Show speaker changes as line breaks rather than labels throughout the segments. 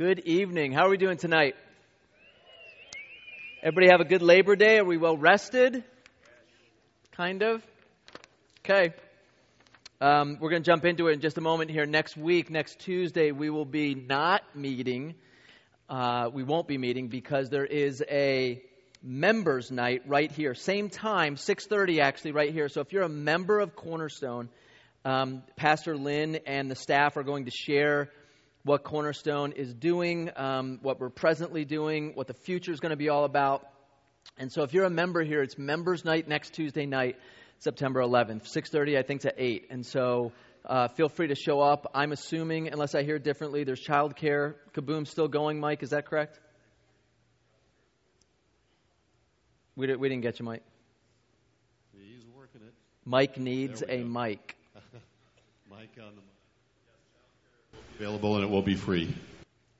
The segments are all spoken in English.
Good evening. How are we doing tonight? Everybody have a good Labor Day? Are we well rested? Kind of? Okay. Um, we're going to jump into it in just a moment here. Next week, next Tuesday, we will be not meeting. Uh, we won't be meeting because there is a members night right here same time 6.30 actually right here so if you're a member of cornerstone um, pastor lynn and the staff are going to share what Cornerstone is doing, um, what we're presently doing, what the future is going to be all about. And so if you're a member here, it's members night next Tuesday night, September 11th, 6:30 I think to 8. And so uh, feel free to show up. I'm assuming, unless I hear differently, there's childcare. Kaboom still going, Mike. Is that correct? We, did, we didn't get you, Mike.
He's working it.
Mike needs a mic.
Mike on the available and it will be free.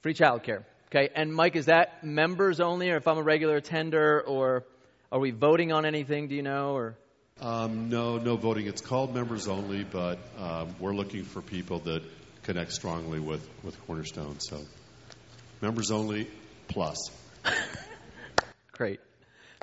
Free childcare. Okay, and Mike, is that members only, or if I'm a regular attender, or are we voting on anything? Do you know, or?
Um, no, no voting. It's called members only, but um, we're looking for people that connect strongly with, with Cornerstone. So, members only plus.
Great.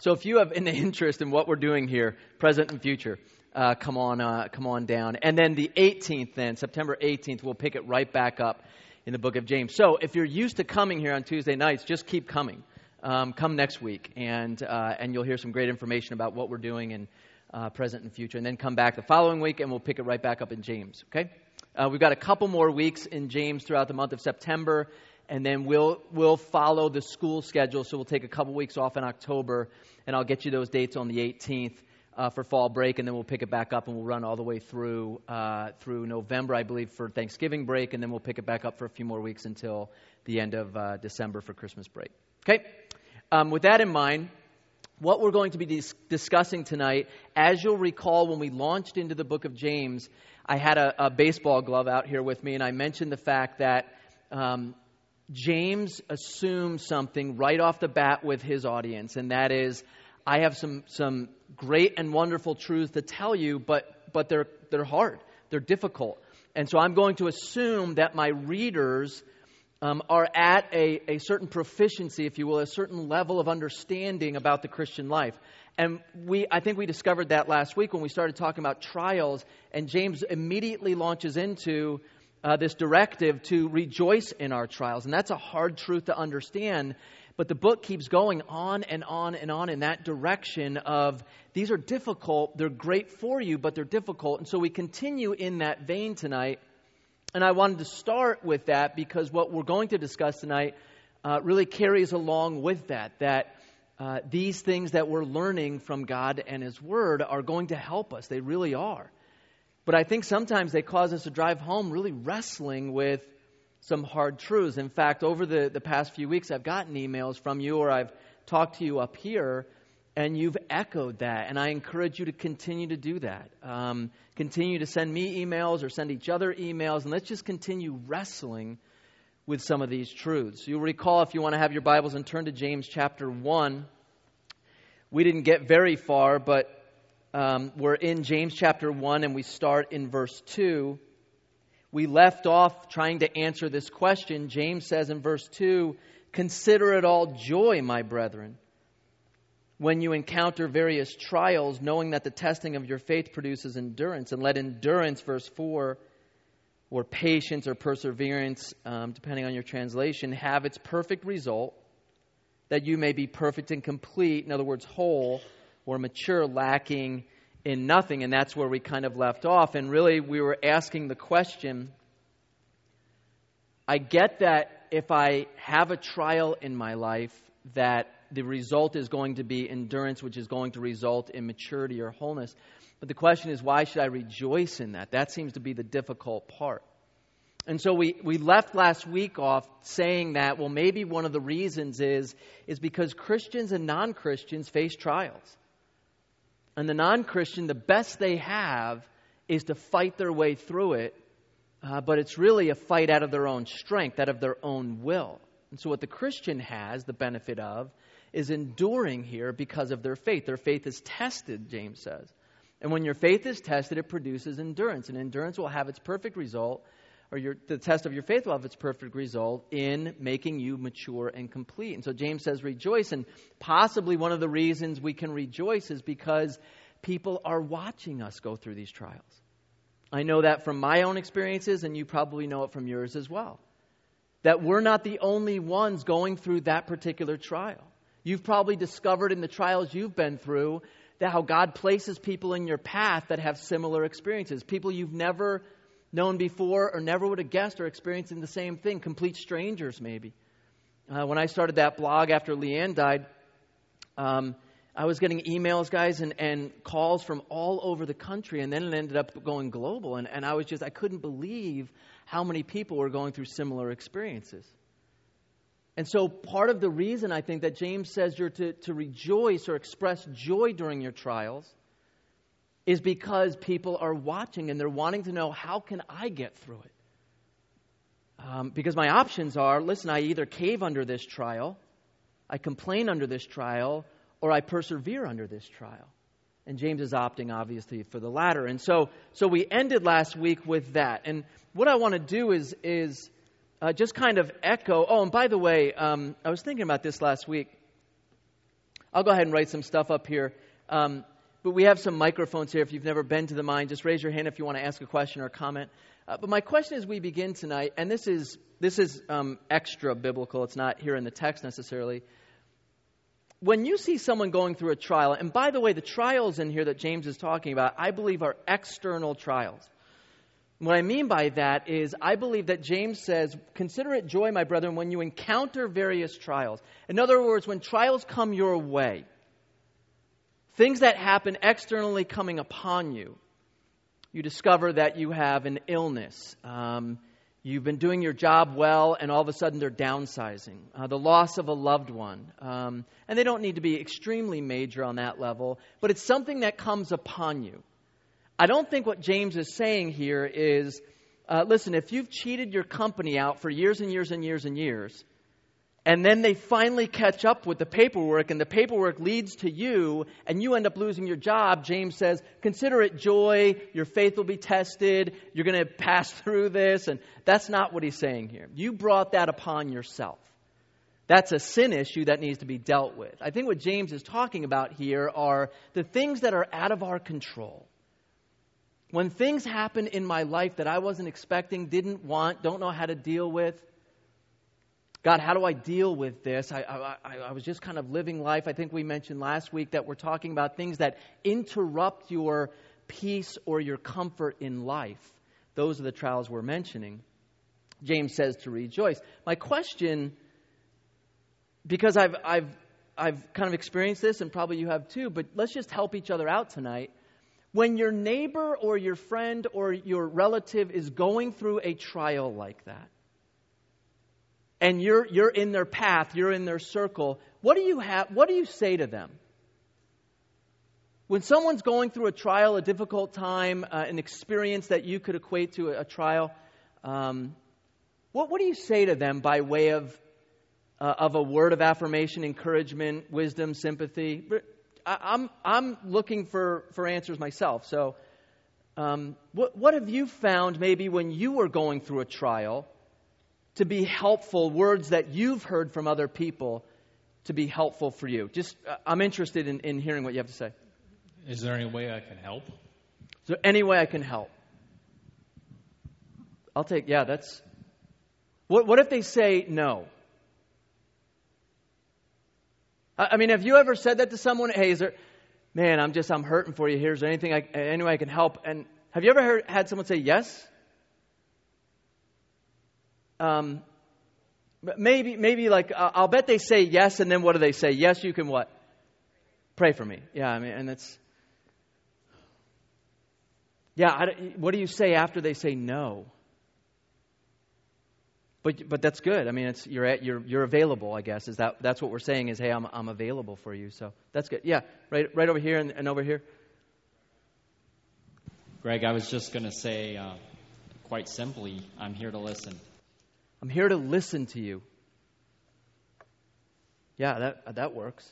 So, if you have an interest in what we're doing here, present and future, uh, come on, uh, come on down. And then the 18th, then September 18th, we'll pick it right back up in the book of James. So if you're used to coming here on Tuesday nights, just keep coming. Um, come next week, and uh, and you'll hear some great information about what we're doing in uh, present and future. And then come back the following week, and we'll pick it right back up in James. Okay? Uh, we've got a couple more weeks in James throughout the month of September, and then we'll we'll follow the school schedule. So we'll take a couple weeks off in October, and I'll get you those dates on the 18th uh, for fall break, and then we'll pick it back up and we'll run all the way through uh, through November, I believe, for Thanksgiving break, and then we'll pick it back up for a few more weeks until the end of uh, December for Christmas break. Okay. Um, with that in mind, what we're going to be dis- discussing tonight, as you'll recall, when we launched into the book of James, I had a, a baseball glove out here with me, and I mentioned the fact that. Um, James assumes something right off the bat with his audience, and that is I have some, some great and wonderful truths to tell you, but, but they're, they're hard, they're difficult. And so I'm going to assume that my readers um, are at a, a certain proficiency, if you will, a certain level of understanding about the Christian life. And we, I think we discovered that last week when we started talking about trials, and James immediately launches into uh, this directive to rejoice in our trials. And that's a hard truth to understand but the book keeps going on and on and on in that direction of these are difficult, they're great for you, but they're difficult. And so we continue in that vein tonight. And I wanted to start with that because what we're going to discuss tonight uh, really carries along with that. That uh, these things that we're learning from God and His Word are going to help us. They really are. But I think sometimes they cause us to drive home really wrestling with some hard truths. In fact, over the, the past few weeks, I've gotten emails from you or I've talked to you up here, and you've echoed that. And I encourage you to continue to do that. Um, continue to send me emails or send each other emails, and let's just continue wrestling with some of these truths. You'll recall, if you want to have your Bibles and turn to James chapter 1, we didn't get very far, but um, we're in James chapter 1, and we start in verse 2 we left off trying to answer this question. James says in verse 2 Consider it all joy, my brethren, when you encounter various trials, knowing that the testing of your faith produces endurance. And let endurance, verse 4, or patience or perseverance, um, depending on your translation, have its perfect result, that you may be perfect and complete, in other words, whole or mature, lacking in nothing, and that's where we kind of left off. And really, we were asking the question I get that if I have a trial in my life, that the result is going to be endurance, which is going to result in maturity or wholeness. But the question is, why should I rejoice in that? That seems to be the difficult part. And so we, we left last week off saying that, well, maybe one of the reasons is, is because Christians and non Christians face trials. And the non Christian, the best they have is to fight their way through it, uh, but it's really a fight out of their own strength, out of their own will. And so, what the Christian has the benefit of is enduring here because of their faith. Their faith is tested, James says. And when your faith is tested, it produces endurance. And endurance will have its perfect result or your, the test of your faith will have its perfect result in making you mature and complete. And so James says, rejoice. And possibly one of the reasons we can rejoice is because people are watching us go through these trials. I know that from my own experiences, and you probably know it from yours as well. That we're not the only ones going through that particular trial. You've probably discovered in the trials you've been through that how God places people in your path that have similar experiences, people you've never known before or never would have guessed are experiencing the same thing, complete strangers, maybe. Uh, when I started that blog after Leanne died, um, I was getting emails, guys, and, and calls from all over the country, and then it ended up going global. And, and I was just, I couldn't believe how many people were going through similar experiences. And so, part of the reason I think that James says you're to, to rejoice or express joy during your trials is because people are watching and they're wanting to know how can I get through it? Um, because my options are listen, I either cave under this trial, I complain under this trial, or I persevere under this trial. And James is opting, obviously, for the latter. And so, so we ended last week with that. And what I want to do is, is uh, just kind of echo. Oh, and by the way, um, I was thinking about this last week. I'll go ahead and write some stuff up here. Um, but we have some microphones here. If you've never been to the mine, just raise your hand if you want to ask a question or comment. Uh, but my question as we begin tonight, and this is this is um, extra biblical. It's not here in the text necessarily. When you see someone going through a trial, and by the way, the trials in here that James is talking about, I believe are external trials. What I mean by that is, I believe that James says, Consider it joy, my brethren, when you encounter various trials. In other words, when trials come your way things that happen externally coming upon you. You discover that you have an illness. Um, you've been doing your job well, and all of a sudden they're downsizing. Uh, the loss of a loved one. Um, and they don't need to be extremely major on that level, but it's something that comes upon you. I don't think what James is saying here is uh, listen, if you've cheated your company out for years and years and years and years, and then they finally catch up with the paperwork, and the paperwork leads to you, and you end up losing your job. James says, Consider it joy. Your faith will be tested. You're going to pass through this. And that's not what he's saying here. You brought that upon yourself. That's a sin issue that needs to be dealt with. I think what James is talking about here are the things that are out of our control. When things happen in my life that I wasn't expecting, didn't want, don't know how to deal with, God, how do I deal with this? I, I, I, was just kind of living life. I think we mentioned last week that we're talking about things that interrupt your peace or your comfort in life. Those are the trials we're mentioning. James says to rejoice. My question, because I've, I've, I've kind of experienced this, and probably you have too, but let's just help each other out tonight. When your neighbor or your friend or your relative is going through a trial like that, and you're, you're in their path, you're in their circle, what do you have, what do you say to them? When someone's going through a trial, a difficult time, uh, an experience that you could equate to a, a trial, um, what, what do you say to them by way of, uh, of a word of affirmation, encouragement, wisdom, sympathy? I'm, I'm looking for, for answers myself. So, um, what, what have you found maybe when you were going through a trial? To be helpful, words that you've heard from other people to be helpful for you. Just, uh, I'm interested in, in hearing what you have to say.
Is there any way I can help?
Is there any way I can help? I'll take, yeah, that's. What, what if they say no? I, I mean, have you ever said that to someone? Hey, is there, man, I'm just, I'm hurting for you here. Is there anything I, any way I can help? And have you ever heard, had someone say yes? Um, maybe, maybe like, uh, I'll bet they say yes, and then what do they say? Yes, you can what? Pray for me. Yeah, I mean, and it's, yeah, I, what do you say after they say no? But, but that's good. I mean, it's, you're, at, you're, you're available, I guess. Is that, that's what we're saying is, hey, I'm, I'm available for you. So that's good. Yeah, right, right over here and, and over here.
Greg, I was just going to say, uh, quite simply, I'm here to listen.
I'm here to listen to you. Yeah, that, that works.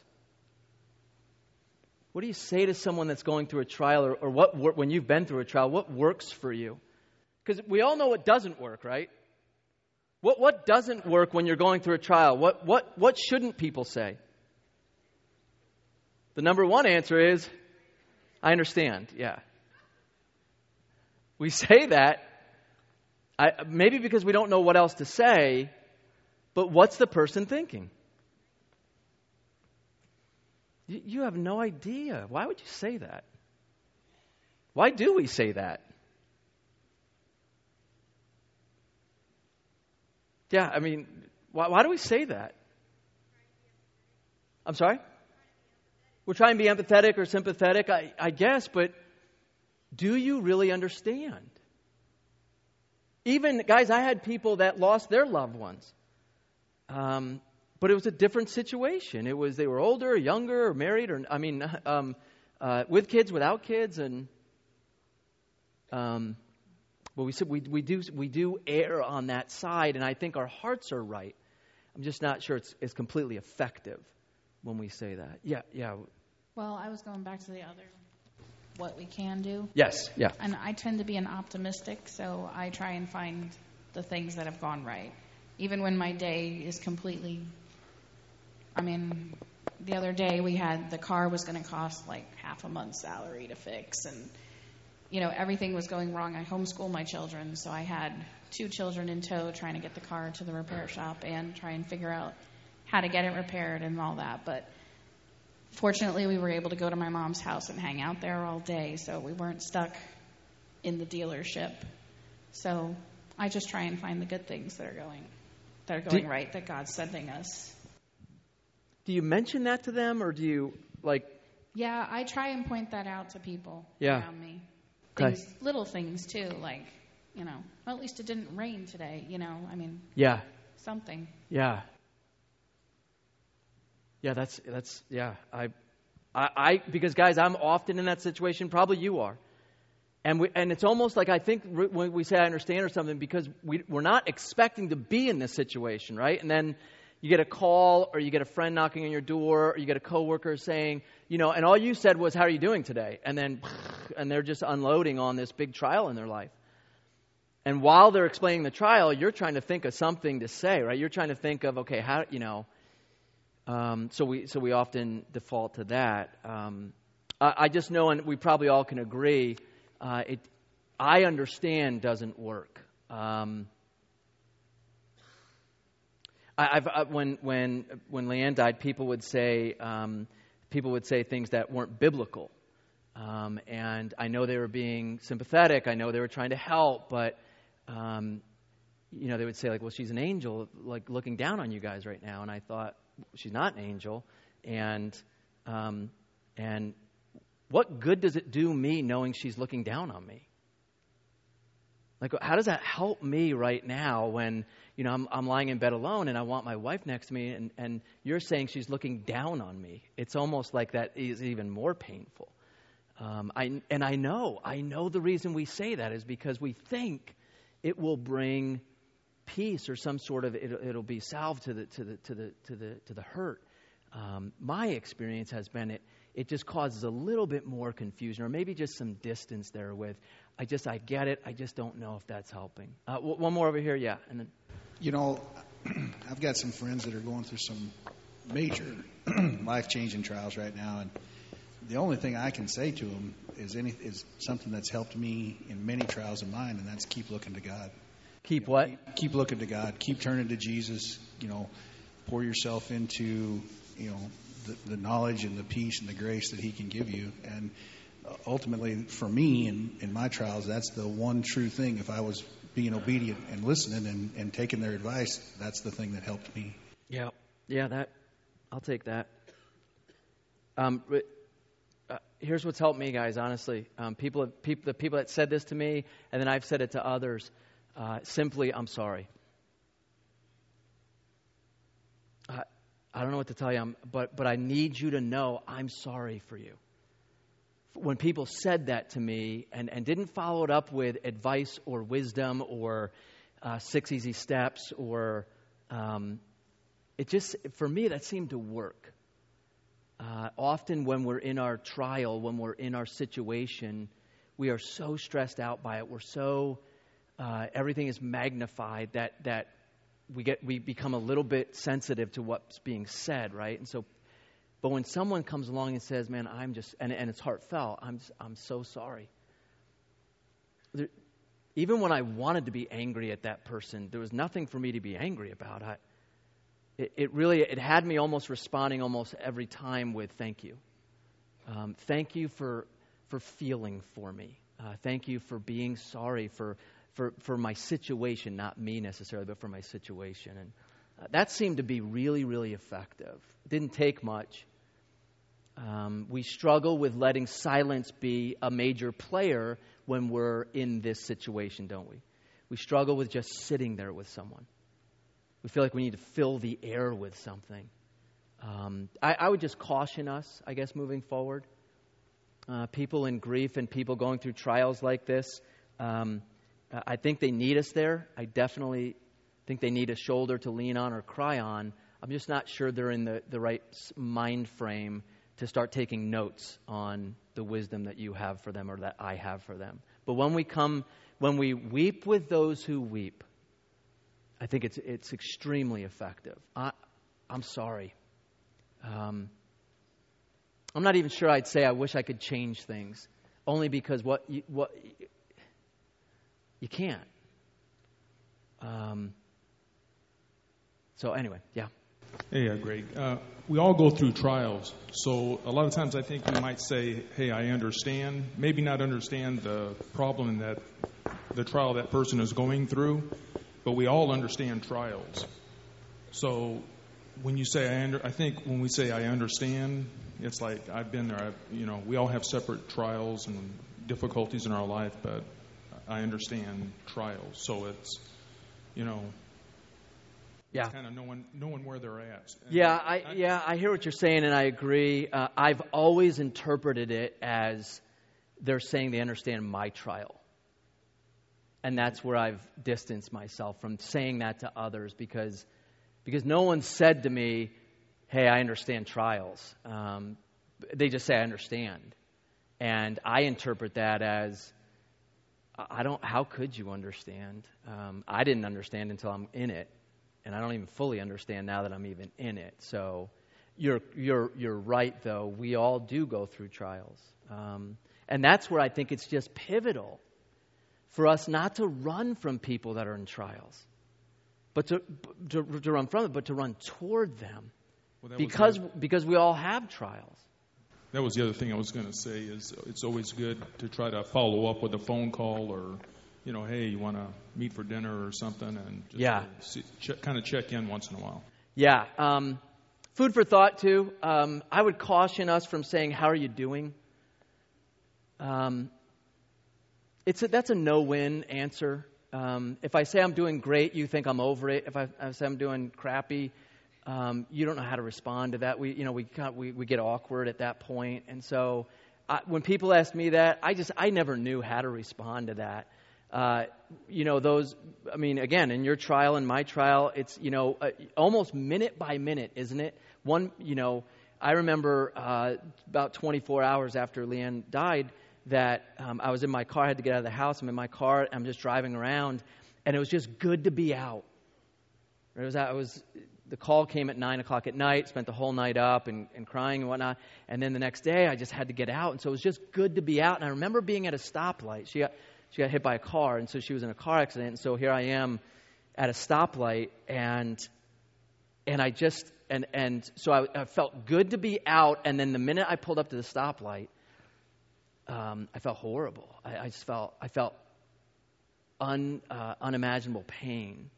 What do you say to someone that's going through a trial, or, or what, when you've been through a trial, what works for you? Because we all know what doesn't work, right? What, what doesn't work when you're going through a trial? What, what, what shouldn't people say? The number one answer is, I understand, yeah. We say that I, maybe because we don't know what else to say, but what's the person thinking? You, you have no idea. Why would you say that? Why do we say that? Yeah, I mean, why, why do we say that? I'm sorry? We're trying to be empathetic or sympathetic, I, I guess, but do you really understand? Even, guys, I had people that lost their loved ones. Um, but it was a different situation. It was they were older, or younger, or married, or I mean, um, uh, with kids, without kids, and um, but we said we, we do we do err on that side, and I think our hearts are right. I'm just not sure it's, it's completely effective when we say that. Yeah, yeah.
Well, I was going back to the other what we can do.
Yes, yeah.
And I tend to be an optimistic, so I try and find the things that have gone right. Even when my day is completely I mean, the other day we had the car was going to cost like half a month's salary to fix and you know, everything was going wrong. I homeschool my children, so I had two children in tow trying to get the car to the repair shop and try and figure out how to get it repaired and all that. But fortunately, we were able to go to my mom's house and hang out there all day, so we weren't stuck in the dealership. So I just try and find the good things that are going that are going do, right that God's sending us.
Do you mention that to them, or do you like?
Yeah, I try and point that out to people
yeah.
around me. Things, okay. little things too, like you know, well, at least it didn't rain today. You know, I mean,
yeah,
something.
Yeah, yeah, that's that's yeah. I, I, I because guys, I'm often in that situation. Probably you are. And, we, and it's almost like I think when we say I understand or something because we, we're not expecting to be in this situation, right? And then you get a call or you get a friend knocking on your door or you get a coworker saying, you know, and all you said was, How are you doing today? And then, and they're just unloading on this big trial in their life. And while they're explaining the trial, you're trying to think of something to say, right? You're trying to think of, okay, how, you know, um, so we so we often default to that. Um, I, I, just know, and we probably all can agree, uh, it. I understand doesn't work. Um, I, have uh, when when when Leanne died, people would say um, people would say things that weren't biblical, um, and I know they were being sympathetic. I know they were trying to help, but um, you know they would say like, "Well, she's an angel, like looking down on you guys right now," and I thought, she's not an angel. And, um, and what good does it do me knowing she's looking down on me? Like, how does that help me right now when, you know, I'm, I'm lying in bed alone and I want my wife next to me and, and you're saying she's looking down on me? It's almost like that is even more painful. Um, I, and I know, I know the reason we say that is because we think it will bring peace or some sort of it'll, it'll be salve to the to the to the to the to the hurt. Um, my experience has been it it just causes a little bit more confusion or maybe just some distance there with I just I get it I just don't know if that's helping. Uh, w- one more over here, yeah, and then
you know I've got some friends that are going through some major life changing trials right now and the only thing I can say to them is any is something that's helped me in many trials of mine, and that's keep looking to God.
Keep what?
Keep, keep looking to God. Keep turning to Jesus. You know, pour yourself into you know the, the knowledge and the peace and the grace that He can give you. And uh, ultimately, for me in, in my trials, that's the one true thing. If I was being obedient and listening and, and taking their advice, that's the thing that helped me.
Yeah, yeah, that I'll take that. Um, uh, here's what's helped me, guys. Honestly, um, people, people, the people that said this to me, and then I've said it to others. Uh, simply, I'm sorry. I, I don't know what to tell you, but, but I need you to know I'm sorry for you. When people said that to me and, and didn't follow it up with advice or wisdom or uh, six easy steps or um, it just, for me, that seemed to work. Uh, often when we're in our trial, when we're in our situation, we are so stressed out by it. We're so uh, everything is magnified, that, that we, get, we become a little bit sensitive to what's being said, right? And so, but when someone comes along and says, man, I'm just, and, and it's heartfelt, I'm, just, I'm so sorry. There, even when I wanted to be angry at that person, there was nothing for me to be angry about. I, it, it really, it had me almost responding almost every time with thank you. Um, thank you for, for feeling for me. Uh, thank you for being sorry for, for, for my situation, not me necessarily, but for my situation. And uh, that seemed to be really, really effective. It didn't take much. Um, we struggle with letting silence be a major player when we're in this situation, don't we? We struggle with just sitting there with someone. We feel like we need to fill the air with something. Um, I, I, would just caution us, I guess, moving forward. Uh, people in grief and people going through trials like this, um, I think they need us there. I definitely think they need a shoulder to lean on or cry on. I'm just not sure they're in the, the right mind frame to start taking notes on the wisdom that you have for them or that I have for them. But when we come, when we weep with those who weep, I think it's, it's extremely effective. I, I'm sorry. Um, I'm not even sure I'd say I wish I could change things, only because what you, what you can't. Um, so anyway, yeah.
Hey, uh, Greg. Uh, we all go through trials. So a lot of times I think we might say, hey, I understand. Maybe not understand the problem that the trial that person is going through, but we all understand trials. So when you say I under, I think when we say I understand, it's like I've been there. I've, you know, we all have separate trials and difficulties in our life, but I understand trials. So it's, you know,
yeah.
kind of knowing knowing where they're at.
And yeah, I, I, yeah I hear what you're saying, and I agree. Uh, I've always interpreted it as they're saying they understand my trial, and that's where I've distanced myself from saying that to others because because no one said to me, "Hey, I understand trials." Um, they just say, "I understand," and I interpret that as I don't. How could you understand? Um, I didn't understand until I'm in it and I don't even fully understand now that I'm even in it. So you're, you're, you're right, though. We all do go through trials. Um, and that's where I think it's just pivotal for us not to run from people that are in trials, but to, to, to run from it, but to run toward them. Well, because, because we all have trials.
That was the other thing I was going to say is it's always good to try to follow up with a phone call or you know, hey, you want to meet for dinner or something, and just
yeah,
see, ch- kind of check in once in a while.
Yeah. Um, food for thought too. Um, I would caution us from saying, "How are you doing?" Um, it's a, that's a no-win answer. Um, if I say I'm doing great, you think I'm over it. If I, I say I'm doing crappy, um, you don't know how to respond to that. We, you know, we, we, we get awkward at that point. and so I, when people ask me that, I just I never knew how to respond to that. Uh, you know, those, I mean, again, in your trial and my trial, it's, you know, uh, almost minute by minute, isn't it? One, you know, I remember uh, about 24 hours after Leanne died that um, I was in my car, I had to get out of the house. I'm in my car, I'm just driving around, and it was just good to be out. It was, I was, the call came at 9 o'clock at night, spent the whole night up and, and crying and whatnot. And then the next day, I just had to get out. And so it was just good to be out. And I remember being at a stoplight. She got, she got hit by a car, and so she was in a car accident. And so here I am at a stoplight, and and I just and and so I, I felt good to be out. And then the minute I pulled up to the stoplight, um, I felt horrible. I, I, just felt I felt un, uh, unimaginable pain.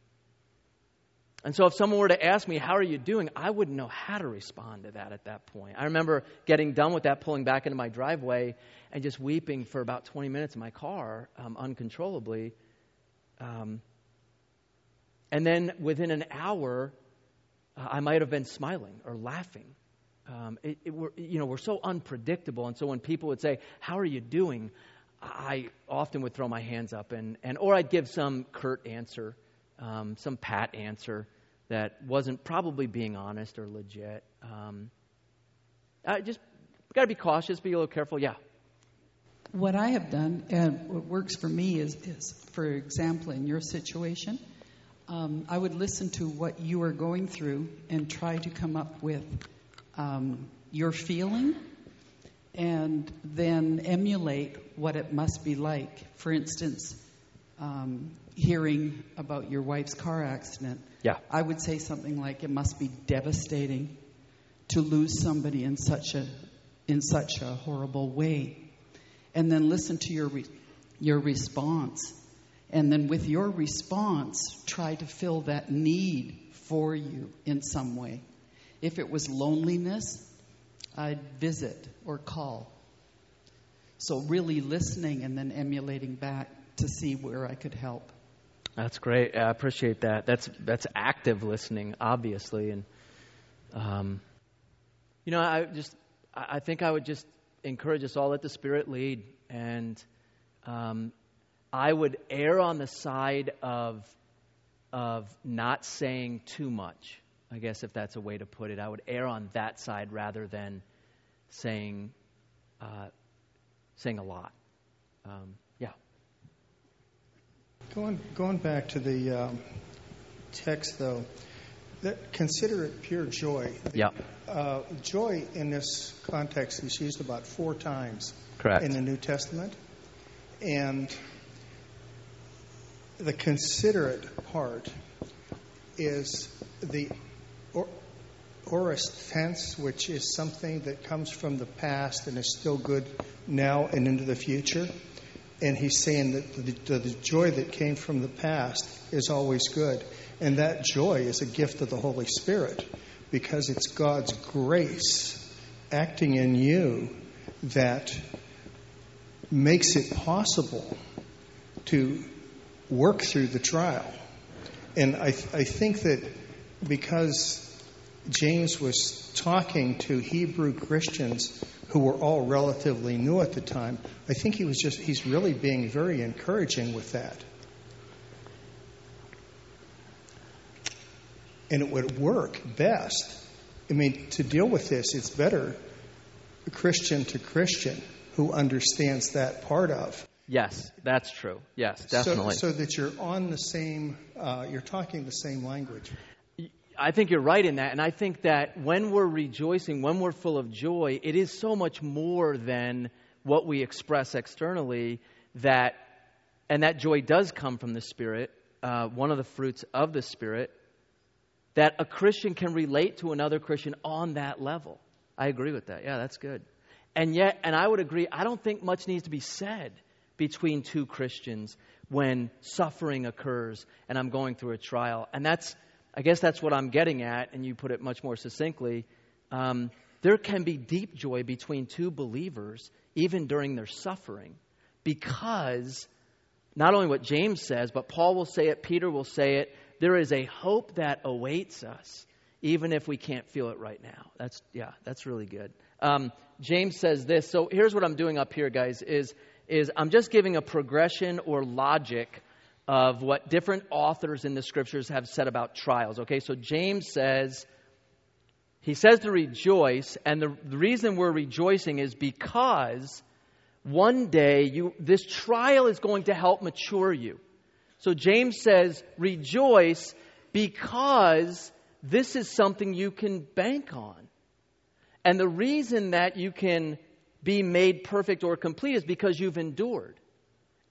And so, if someone were to ask me, How are you doing? I wouldn't know how to respond to that at that point. I remember getting done with that, pulling back into my driveway, and just weeping for about 20 minutes in my car um, uncontrollably. Um, and then within an hour, uh, I might have been smiling or laughing. Um, it, it, we're, you know, we're so unpredictable. And so when people would say, How are you doing? I often would throw my hands up, and, and or I'd give some curt answer um, some pat answer that wasn't probably being honest or legit. Um, I just got to be cautious, be a little careful. Yeah.
What I have done, and what works for me, is, is for example, in your situation, um, I would listen to what you are going through and try to come up with um, your feeling and then emulate what it must be like. For instance, um, hearing about your wife's car accident,
Yeah.
I would say something like, "It must be devastating to lose somebody in such a in such a horrible way," and then listen to your re- your response, and then with your response, try to fill that need for you in some way. If it was loneliness, I'd visit or call. So really listening and then emulating back to see where I could help.
That's great. I appreciate that. That's that's active listening, obviously, and um, you know, I just I think I would just encourage us all let the Spirit lead, and um, I would err on the side of of not saying too much. I guess if that's a way to put it, I would err on that side rather than saying uh, saying a lot. Um.
Going, going back to the um, text, though, that, consider it pure joy.
Yeah.
Uh, joy in this context is used about four times
Correct.
in the New Testament. And the considerate part is the or, aorist tense, which is something that comes from the past and is still good now and into the future. And he's saying that the, the joy that came from the past is always good. And that joy is a gift of the Holy Spirit because it's God's grace acting in you that makes it possible to work through the trial. And I, I think that because James was talking to Hebrew Christians who were all relatively new at the time, I think he was just, he's really being very encouraging with that. And it would work best. I mean, to deal with this, it's better Christian to Christian who understands that part of.
Yes, that's true. Yes,
So-
definitely.
So, that you're on the same, uh, you're talking the same language.
I think you're right in that. And I think that when we're rejoicing, when we're full of joy, it is so much more than what we express externally that, and that joy does come from the Spirit, uh, one of the fruits of the Spirit, that a Christian can relate to another Christian on that level. I agree with that. Yeah, that's good. And yet, and I would agree, I don't think much needs to be said between two Christians when suffering occurs and I'm going through a trial. And that's, I guess that's what I'm getting at, and you put it much more succinctly. Um, there can be deep joy between two believers, even during their suffering, because not only what James says, but Paul will say it, Peter will say it, there is a hope that awaits us, even if we can't feel it right now. That's, yeah, that's really good. Um, James says this. So here's what I'm doing up here, guys, is, is I'm just giving a progression or logic of what different authors in the scriptures have said about trials. Okay, so James says, he says to rejoice, and the, the reason we're rejoicing is because one day you, this trial is going to help mature you. So James says, rejoice because this is something you can bank on. And the reason that you can be made perfect or complete is because you've endured.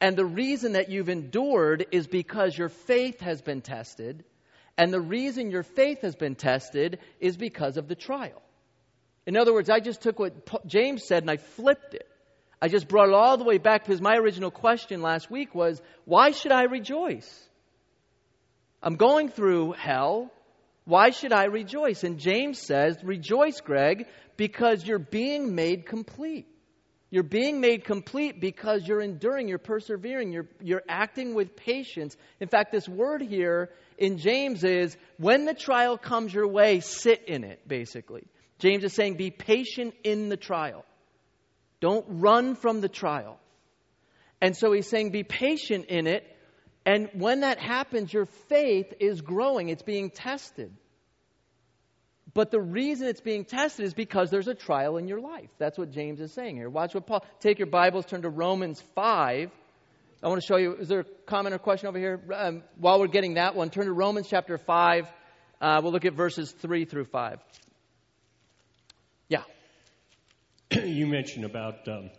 And the reason that you've endured is because your faith has been tested. And the reason your faith has been tested is because of the trial. In other words, I just took what James said and I flipped it. I just brought it all the way back because my original question last week was why should I rejoice? I'm going through hell. Why should I rejoice? And James says, Rejoice, Greg, because you're being made complete. You're being made complete because you're enduring, you're persevering, you're, you're acting with patience. In fact, this word here in James is when the trial comes your way, sit in it, basically. James is saying, be patient in the trial. Don't run from the trial. And so he's saying, be patient in it. And when that happens, your faith is growing, it's being tested. But the reason it's being tested is because there's a trial in your life. That's what James is saying here. Watch what Paul. Take your Bibles, turn to Romans 5. I want to show you. Is there a comment or question over here? Um, while we're getting that one, turn to Romans chapter 5. Uh, we'll look at verses 3 through 5. Yeah.
you mentioned about um,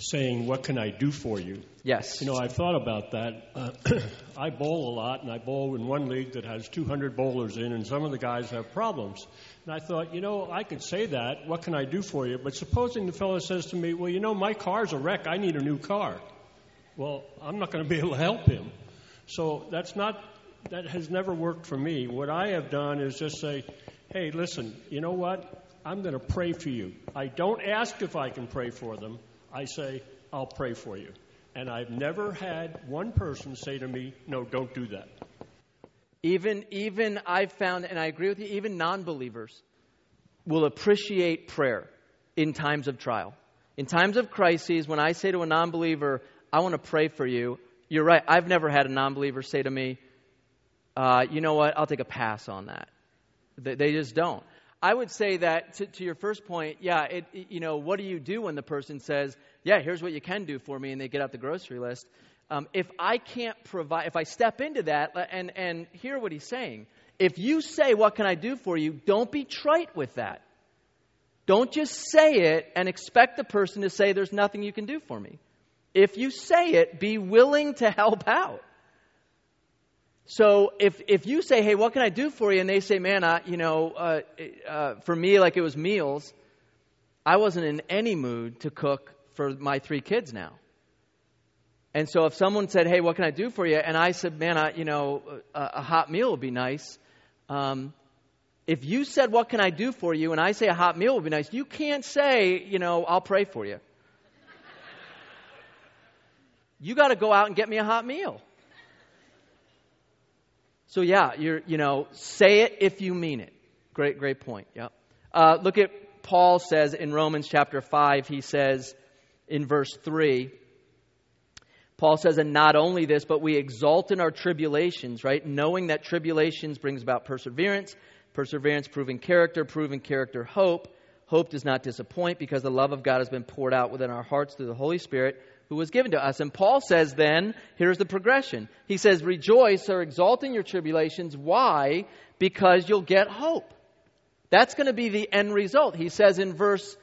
saying, What can I do for you?
Yes.
You know, I've thought about that. Uh, I bowl a lot, and I bowl in one league that has 200 bowlers in, and some of the guys have problems. And I thought, you know, I could say that. What can I do for you? But supposing the fellow says to me, Well, you know, my car's a wreck. I need a new car. Well, I'm not going to be able to help him. So that's not, that has never worked for me. What I have done is just say, Hey, listen, you know what? I'm going to pray for you. I don't ask if I can pray for them. I say, I'll pray for you. And I've never had one person say to me, no, don't do that.
Even, even I've found, and I agree with you, even non believers will appreciate prayer in times of trial. In times of crises, when I say to a non believer, I want to pray for you, you're right. I've never had a non believer say to me, uh, you know what, I'll take a pass on that. They, they just don't. I would say that to, to your first point, yeah, it, it, you know, what do you do when the person says, yeah, here's what you can do for me, and they get out the grocery list? Um, if I can't provide, if I step into that and, and hear what he's saying, if you say, what can I do for you, don't be trite with that. Don't just say it and expect the person to say, there's nothing you can do for me. If you say it, be willing to help out. So if if you say, "Hey, what can I do for you?" and they say, "Man, I, you know, uh, uh, for me, like it was meals, I wasn't in any mood to cook for my three kids now." And so if someone said, "Hey, what can I do for you?" and I said, "Man, I, you know, a, a hot meal would be nice," um, if you said, "What can I do for you?" and I say a hot meal would be nice, you can't say, you know, "I'll pray for you." you got to go out and get me a hot meal. So yeah, you're you know say it if you mean it. Great great point. Yeah. Uh, look at Paul says in Romans chapter five. He says in verse three. Paul says, and not only this, but we exalt in our tribulations, right? Knowing that tribulations brings about perseverance, perseverance proving character, proving character hope. Hope does not disappoint because the love of God has been poured out within our hearts through the Holy Spirit who was given to us. And Paul says then, here's the progression. He says, Rejoice or exult in your tribulations. Why? Because you'll get hope. That's going to be the end result. He says in verse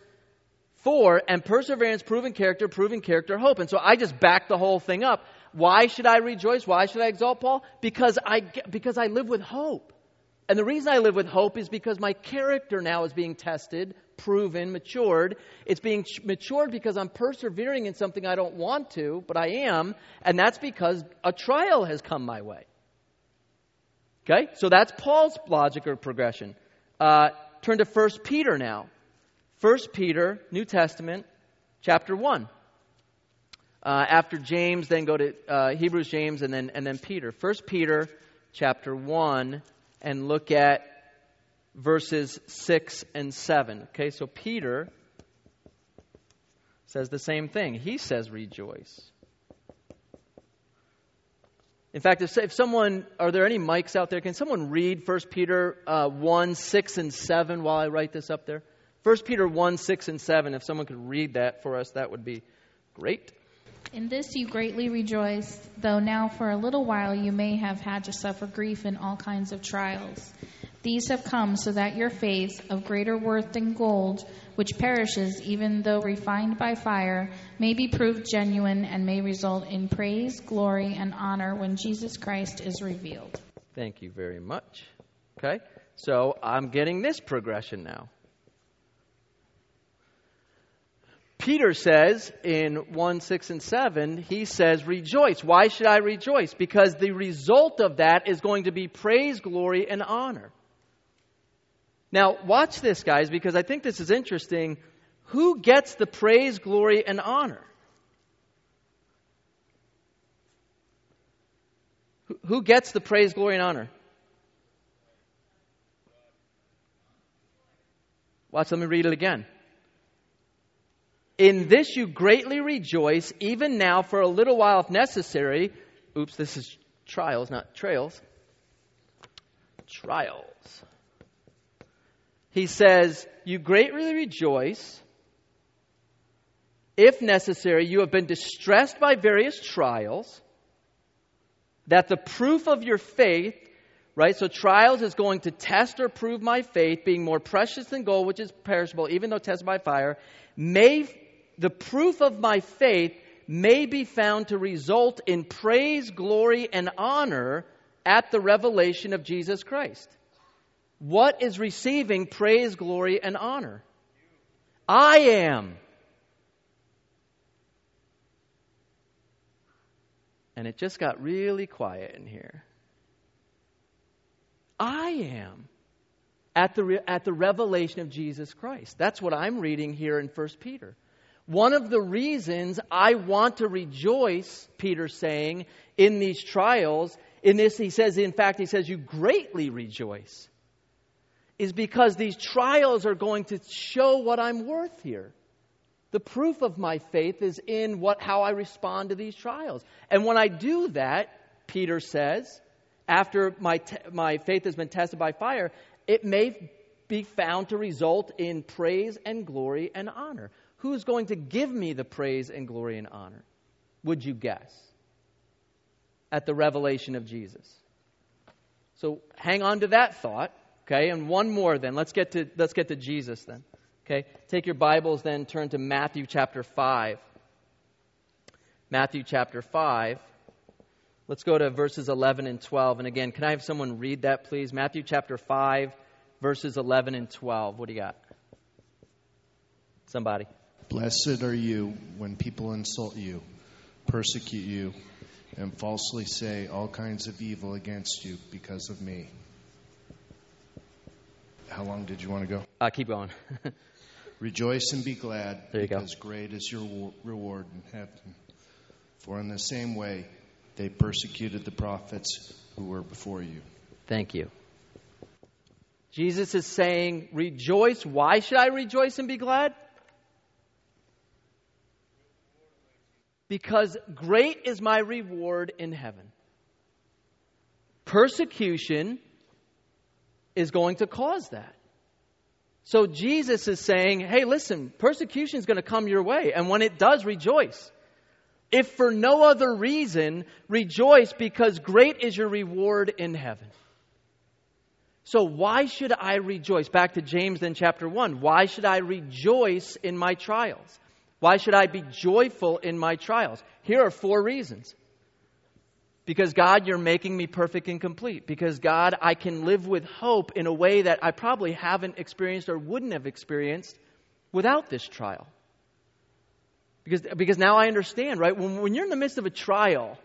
4, and perseverance, proven character, proven character, hope. And so I just back the whole thing up. Why should I rejoice? Why should I exalt, Paul? Because I, because I live with hope. And the reason I live with hope is because my character now is being tested proven, matured. It's being matured because I'm persevering in something I don't want to, but I am, and that's because a trial has come my way. Okay? So that's Paul's logic or progression. Uh, turn to 1 Peter now. 1 Peter, New Testament, chapter 1. Uh, after James, then go to uh, Hebrews, James, and then, and then Peter. 1 Peter, chapter 1, and look at verses 6 and 7. Okay, so Peter says the same thing. He says, rejoice. In fact, if, if someone, are there any mics out there? Can someone read 1 Peter uh, 1, 6, and 7 while I write this up there? 1 Peter 1, 6, and 7. If someone could read that for us, that would be great.
In this you greatly rejoice, though now for a little while you may have had to suffer grief in all kinds of trials these have come so that your faith, of greater worth than gold, which perishes even though refined by fire, may be proved genuine and may result in praise, glory, and honor when Jesus Christ is revealed.
Thank you very much. Okay, so I'm getting this progression now. Peter says in 1, 6, and 7, he says, Rejoice. Why should I rejoice? Because the result of that is going to be praise, glory, and honor. Now, watch this, guys, because I think this is interesting. Who gets the praise, glory, and honor? Who gets the praise, glory, and honor? Watch, let me read it again. In this you greatly rejoice, even now for a little while if necessary. Oops, this is trials, not trails. Trials he says, You greatly rejoice. If necessary, you have been distressed by various trials, that the proof of your faith, right? So, trials is going to test or prove my faith, being more precious than gold, which is perishable, even though tested by fire, may the proof of my faith may be found to result in praise, glory, and honor at the revelation of Jesus Christ. What is receiving praise, glory, and honor? I am. And it just got really quiet in here. I am at the, re- at the revelation of Jesus Christ. That's what I'm reading here in 1 Peter. One of the reasons I want to rejoice, Peter's saying, in these trials, in this, he says, in fact, he says, you greatly rejoice, is because these trials are going to show what I'm worth here. The proof of my faith is in what, how I respond to these trials. And when I do that, Peter says, after my, te- my faith has been tested by fire, it may be found to result in praise and glory and honor. Who's going to give me the praise and glory and honor? Would you guess? At the revelation of Jesus. So hang on to that thought, okay? And one more then. Let's get to let's get to Jesus then. Okay? Take your Bibles then, turn to Matthew chapter 5. Matthew chapter 5. Let's go to verses 11 and 12. And again, can I have someone read that, please? Matthew chapter 5, verses 11 and 12. What do you got? Somebody.
Blessed are you when people insult you, persecute you, and falsely say all kinds of evil against you because of me. How long did you want to go?
Uh, keep going.
Rejoice and be glad,
there you
because
go.
great is your reward in heaven. For in the same way they persecuted the prophets who were before you.
Thank you. Jesus is saying, Rejoice. Why should I rejoice and be glad? Because great is my reward in heaven. Persecution is going to cause that. So Jesus is saying, hey, listen, persecution is going to come your way. And when it does, rejoice. If for no other reason, rejoice because great is your reward in heaven. So why should I rejoice? Back to James in chapter 1. Why should I rejoice in my trials? Why should I be joyful in my trials? Here are four reasons. Because God, you're making me perfect and complete. Because God, I can live with hope in a way that I probably haven't experienced or wouldn't have experienced without this trial. Because, because now I understand, right? When, when you're in the midst of a trial,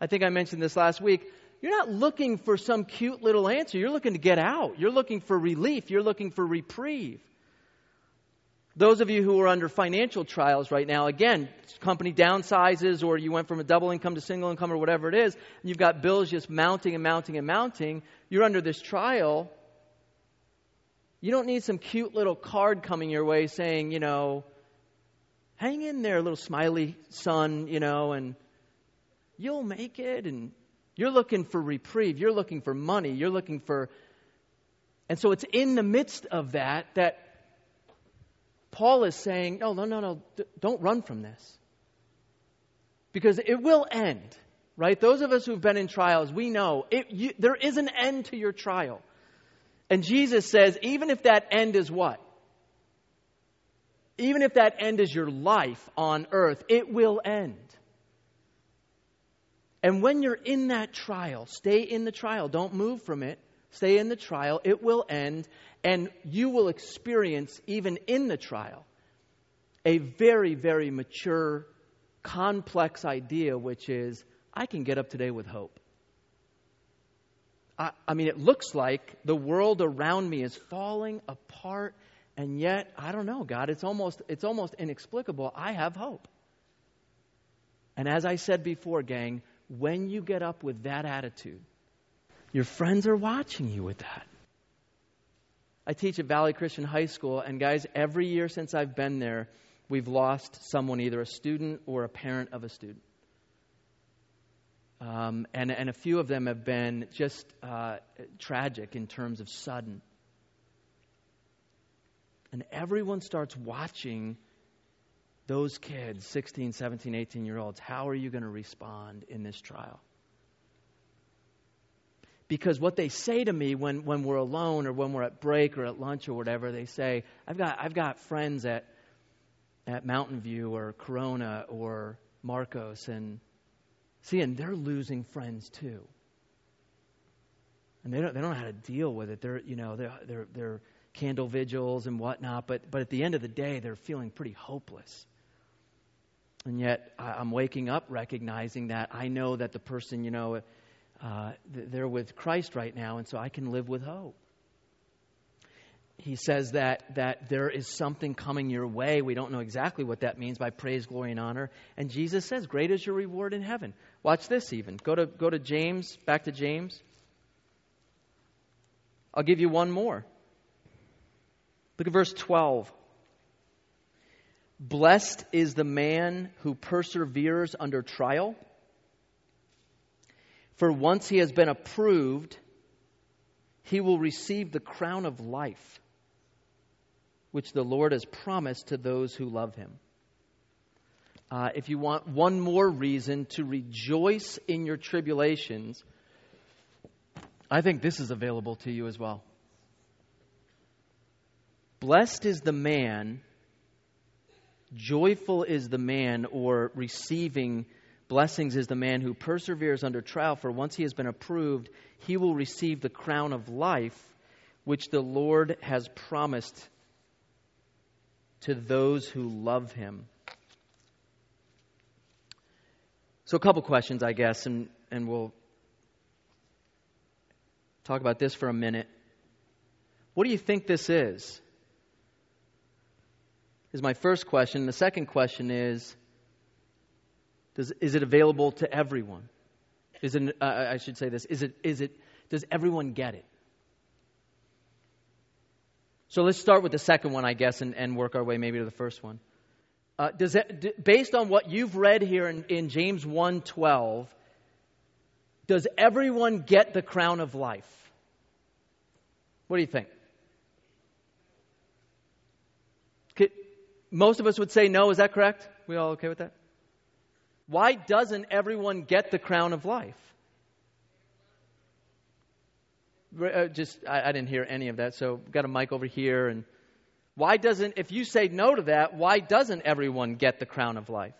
I think I mentioned this last week, you're not looking for some cute little answer. You're looking to get out. You're looking for relief. You're looking for reprieve. Those of you who are under financial trials right now, again, company downsizes or you went from a double income to single income or whatever it is, and you've got bills just mounting and mounting and mounting, you're under this trial. You don't need some cute little card coming your way saying, you know, hang in there, little smiley sun, you know, and you'll make it. And you're looking for reprieve. You're looking for money. You're looking for. And so it's in the midst of that that Paul is saying, no, no, no, no, don't run from this. Because it will end, right? Those of us who've been in trials, we know it, you, there is an end to your trial. And Jesus says, even if that end is what? Even if that end is your life on earth, it will end. And when you're in that trial, stay in the trial. Don't move from it. Stay in the trial. It will end. And you will experience, even in the trial, a very, very mature, complex idea, which is I can get up today with hope. I, I mean, it looks like the world around me is falling apart, and yet, I don't know, God, it's almost, it's almost inexplicable. I have hope. And as I said before, gang, when you get up with that attitude, your friends are watching you with that. I teach at Valley Christian High School, and guys, every year since I've been there, we've lost someone, either a student or a parent of a student. Um, and, and a few of them have been just uh, tragic in terms of sudden. And everyone starts watching those kids, 16, 17, 18 year olds. How are you going to respond in this trial? Because what they say to me when, when we're alone or when we're at break or at lunch or whatever, they say, I've got, I've got friends at, at Mountain View or Corona or Marcos, and see, and they're losing friends too. And they don't, they don't know how to deal with it. They're, you know, they're, they're, they're candle vigils and whatnot, but, but at the end of the day, they're feeling pretty hopeless. And yet, I'm waking up recognizing that I know that the person, you know, uh, they're with Christ right now, and so I can live with hope. He says that, that there is something coming your way. We don't know exactly what that means by praise, glory, and honor. And Jesus says, Great is your reward in heaven. Watch this even. Go to, go to James, back to James. I'll give you one more. Look at verse 12. Blessed is the man who perseveres under trial. For once he has been approved, he will receive the crown of life, which the Lord has promised to those who love him. Uh, if you want one more reason to rejoice in your tribulations, I think this is available to you as well. Blessed is the man, joyful is the man, or receiving blessings is the man who perseveres under trial, for once he has been approved, he will receive the crown of life which the Lord has promised to those who love him. So, a couple questions, I guess, and, and we'll talk about this for a minute. What do you think this is? Is my first question. The second question is does, Is it available to everyone? Is it, uh, I should say this. Is it, is it, does everyone get it? So let's start with the second one, I guess, and, and work our way maybe to the first one. Uh, does it, based on what you've read here in, in James 1.12, does everyone get the crown of life? What do you think? Most of us would say no. Is that correct? We all okay with that? Why doesn't everyone get the crown of life? Uh, just, I, I didn't hear any of that. So, got a mic over here. And why doesn't, if you say no to that, why doesn't everyone get the crown of life?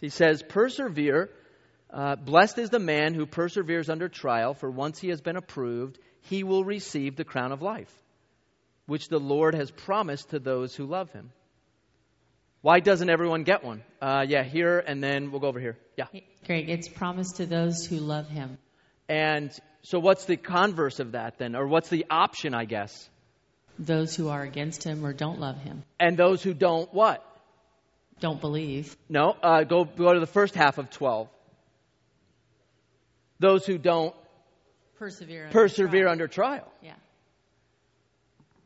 He says, persevere uh, blessed is the man who perseveres under trial, for once he has been approved, he will receive the crown of life, which the Lord has promised to those who love him. Why doesn't everyone get one? Uh, yeah, here, and then we'll go over here. Yeah.
Great. It's promised to those who love him.
And so, what's the converse of that then? Or what's the option, I guess?
Those who are against him or don't love him.
And those who don't what?
Don't believe.
No, uh, go, go to the first half of 12 those who don't
persevere under
persevere
trial.
under trial.
Yeah.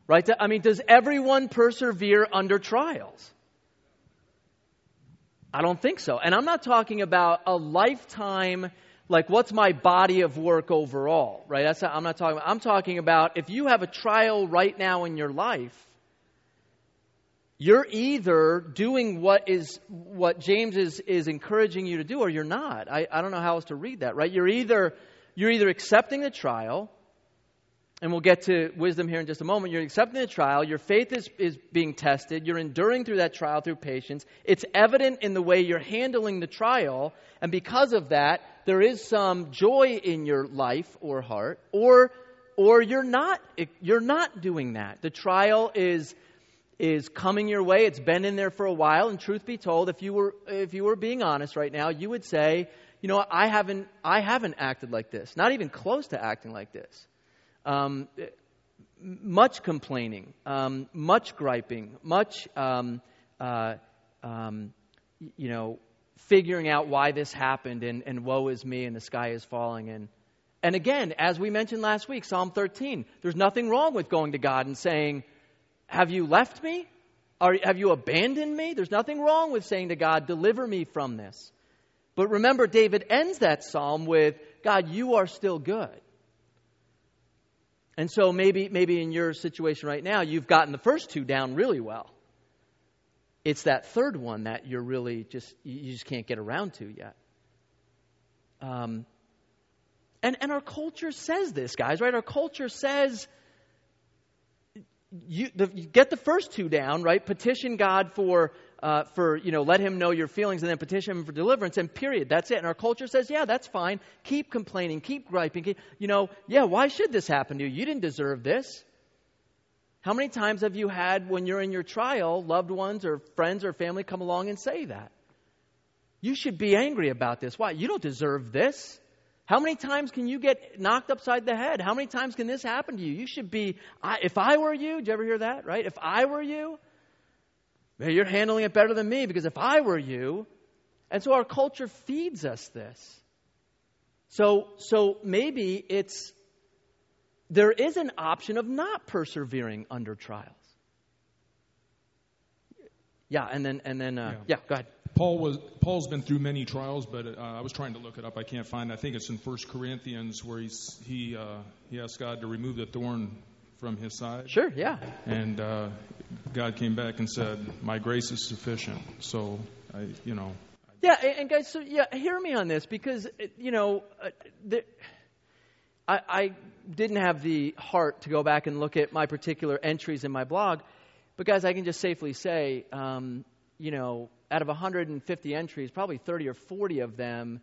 Right? I mean, does everyone persevere under trials? I don't think so. And I'm not talking about a lifetime, like what's my body of work overall, right? That's not, I'm not talking about. I'm talking about if you have a trial right now in your life, you're either doing what is what James is, is encouraging you to do or you're not. I, I don't know how else to read that, right? You're either you're either accepting the trial, and we'll get to wisdom here in just a moment. You're accepting the trial, your faith is, is being tested, you're enduring through that trial through patience. It's evident in the way you're handling the trial, and because of that, there is some joy in your life or heart, or or you're not you're not doing that. The trial is is coming your way. It's been in there for a while. And truth be told, if you were if you were being honest right now, you would say, you know, I haven't I haven't acted like this. Not even close to acting like this. Um, much complaining, um, much griping, much um, uh, um, you know, figuring out why this happened and, and woe is me and the sky is falling and and again, as we mentioned last week, Psalm 13, there's nothing wrong with going to God and saying, have you left me? Are, have you abandoned me? There's nothing wrong with saying to God, Deliver me from this. But remember, David ends that psalm with, God, you are still good. And so maybe, maybe in your situation right now, you've gotten the first two down really well. It's that third one that you're really just, you just can't get around to yet. Um, and, and our culture says this, guys, right? Our culture says, you, the, you get the first two down, right? Petition God for, uh, for, you know, let him know your feelings and then petition him for deliverance and period. That's it. And our culture says, yeah, that's fine. Keep complaining, keep griping. Keep, you know, yeah, why should this happen to you? You didn't deserve this. How many times have you had when you're in your trial, loved ones or friends or family come along and say that? You should be angry about this. Why? You don't deserve this. How many times can you get knocked upside the head? How many times can this happen to you? You should be, I, if I were you, did you ever hear that, right? If I were you, you're handling it better than me because if I were you, and so our culture feeds us this. So, so maybe it's, there is an option of not persevering under trials. Yeah, and then, and then, uh, yeah. yeah, go ahead.
Paul was Paul's been through many trials, but uh, I was trying to look it up. I can't find. It. I think it's in First Corinthians where he's he uh, he asked God to remove the thorn from his side.
Sure, yeah.
And uh, God came back and said, "My grace is sufficient." So I, you know.
Yeah, and guys, so yeah, hear me on this because you know, uh, the, I, I didn't have the heart to go back and look at my particular entries in my blog, but guys, I can just safely say, um, you know, out of 150 entries, probably 30 or 40 of them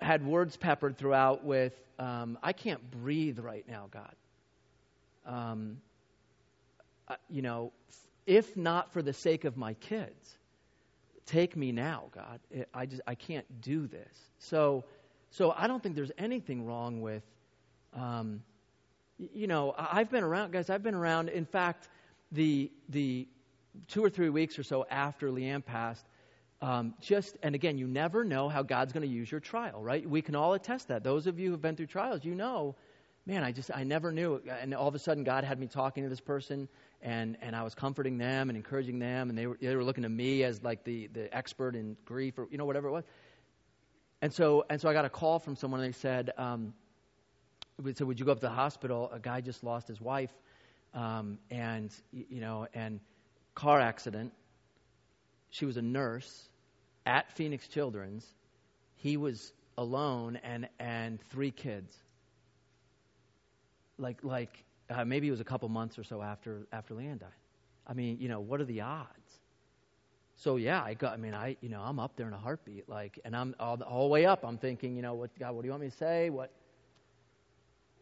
had words peppered throughout with, um, I can't breathe right now, God. Um, uh, you know, if not for the sake of my kids, take me now, God. I just I can't do this. So, so I don't think there's anything wrong with, um, you know, I've been around, guys. I've been around. In fact, the the two or three weeks or so after Leanne passed, um, just, and again, you never know how God's going to use your trial, right? We can all attest that. Those of you who've been through trials, you know, man, I just, I never knew. And all of a sudden, God had me talking to this person, and, and I was comforting them and encouraging them, and they were, they were looking to me as like the, the expert in grief or, you know, whatever it was. And so, and so I got a call from someone, and they said, um, so would you go up to the hospital? A guy just lost his wife, um, and, you know, and car accident. She was a nurse at Phoenix Children's, he was alone and and three kids. Like like uh, maybe it was a couple months or so after after Leanne died. I mean, you know, what are the odds? So yeah, I got. I mean, I you know I'm up there in a heartbeat, like, and I'm all the whole way up. I'm thinking, you know, what God, what do you want me to say? What?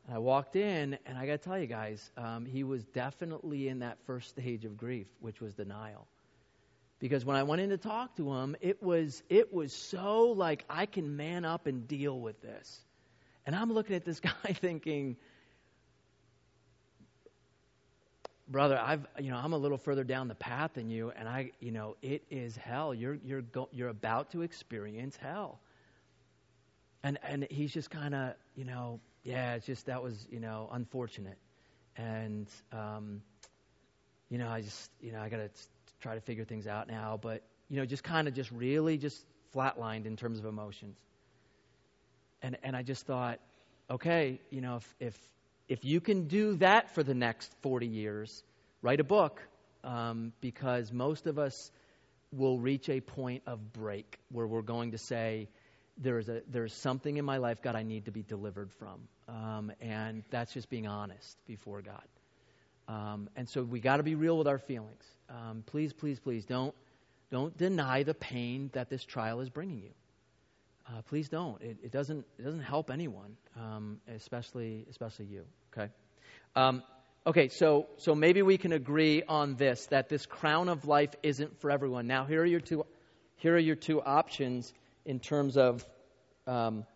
And I walked in, and I got to tell you guys, um, he was definitely in that first stage of grief, which was denial because when I went in to talk to him, it was it was so like I can man up and deal with this. And I'm looking at this guy thinking, brother, I've you know I'm a little further down the path than you, and I you know it is hell. You're you're go, you're about to experience hell. And and he's just kind of you know yeah, it's just that was you know unfortunate, and um, you know I just you know I got to try to figure things out now, but you know, just kind of just really just flatlined in terms of emotions. And and I just thought, okay, you know, if if if you can do that for the next 40 years, write a book, um, because most of us will reach a point of break where we're going to say, there's a there's something in my life, God, I need to be delivered from, um, and that's just being honest before God. Um, and so we got to be real with our feelings. Um, please, please, please don't don't deny the pain that this trial is bringing you. Uh, please don't. It, it, doesn't it doesn't help anyone, um, especially especially you. Okay. Um, okay. So so maybe we can agree on this that this crown of life isn't for everyone. Now here are your two here are your two options in terms of um,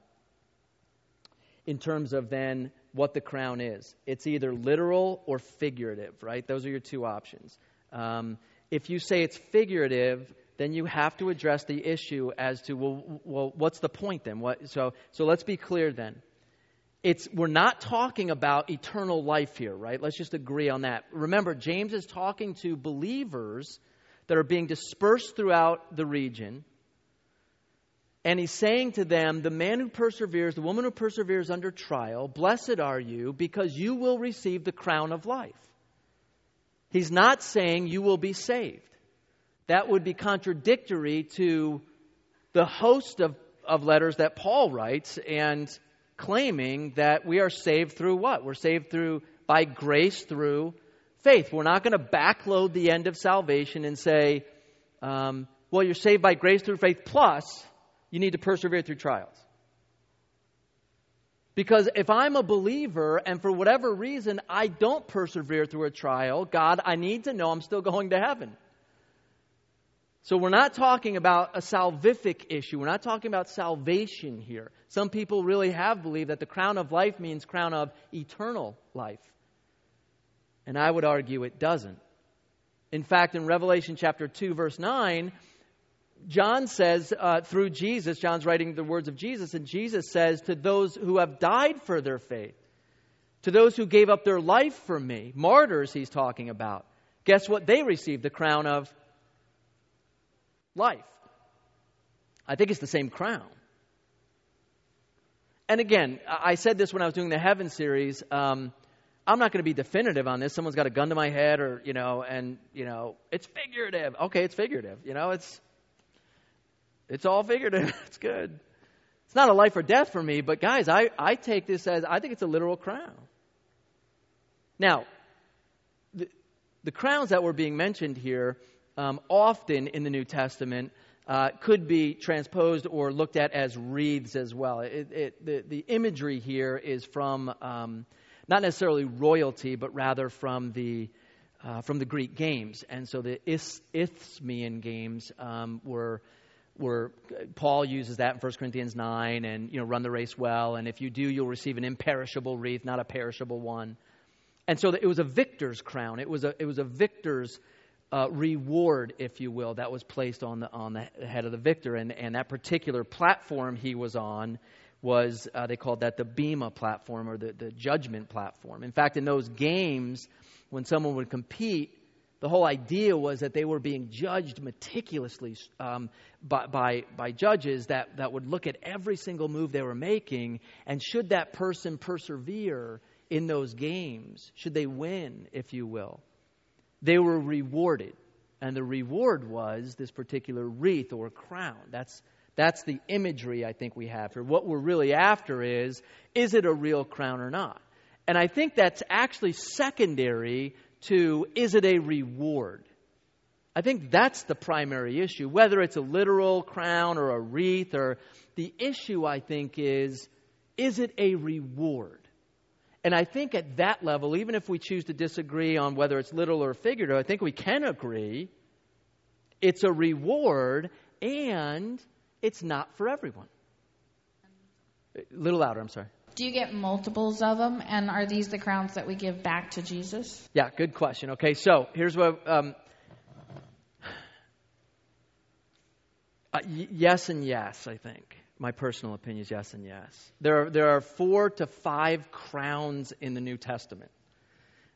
in terms of then what the crown is. It's either literal or figurative, right? Those are your two options. Um, if you say it's figurative, then you have to address the issue as to well, well what's the point then? What, so, so let's be clear then. It's we're not talking about eternal life here, right? Let's just agree on that. Remember, James is talking to believers that are being dispersed throughout the region And he's saying to them, The man who perseveres, the woman who perseveres under trial, blessed are you because you will receive the crown of life. He's not saying you will be saved. That would be contradictory to the host of, of letters that Paul writes and claiming that we are saved through what? We're saved through by grace through faith. We're not going to backload the end of salvation and say, um, well, you're saved by grace through faith, plus you need to persevere through trials. Because if I'm a believer and for whatever reason I don't persevere through a trial, God, I need to know I'm still going to heaven. So we're not talking about a salvific issue. We're not talking about salvation here. Some people really have believed that the crown of life means crown of eternal life. And I would argue it doesn't. In fact, in Revelation chapter 2, verse 9, John says uh, through Jesus, John's writing the words of Jesus, and Jesus says to those who have died for their faith, to those who gave up their life for me, martyrs he's talking about, guess what? They received the crown of life. I think it's the same crown. And again, I said this when I was doing the Heaven series. Um, I'm not going to be definitive on this. Someone's got a gun to my head, or you know, and you know, it's figurative. Okay, it's figurative. You know, it's it's all figurative. it's good. It's not a life or death for me, but guys, I, I take this as I think it's a literal crown. Now, the, the crowns that were being mentioned here um, often in the New Testament uh, could be transposed or looked at as wreaths as well. It, it, the, the imagery here is from um, not necessarily royalty, but rather from the uh, from the Greek games, and so the Isthmian games um, were were Paul uses that in 1 Corinthians 9 and you know run the race well. And if you do you'll receive an imperishable wreath not a perishable one. And so it was a victor's crown. It was a it was a victor's uh, reward if you will that was placed on the on the head of the victor. And and that particular platform he was on was uh, they called that the bema platform or the, the judgment platform. In fact in those games when someone would compete the whole idea was that they were being judged meticulously um, by, by, by judges that, that would look at every single move they were making. And should that person persevere in those games, should they win, if you will, they were rewarded. And the reward was this particular wreath or crown. That's, that's the imagery I think we have here. What we're really after is is it a real crown or not? And I think that's actually secondary to is it a reward? I think that's the primary issue. Whether it's a literal crown or a wreath, or the issue, I think, is is it a reward? And I think at that level, even if we choose to disagree on whether it's literal or figurative, I think we can agree it's a reward and it's not for everyone. A little louder, I'm sorry.
Do you get multiples of them? And are these the crowns that we give back to Jesus?
Yeah, good question. Okay, so here's what. Um, uh, y- yes and yes, I think. My personal opinion is yes and yes. There are, there are four to five crowns in the New Testament.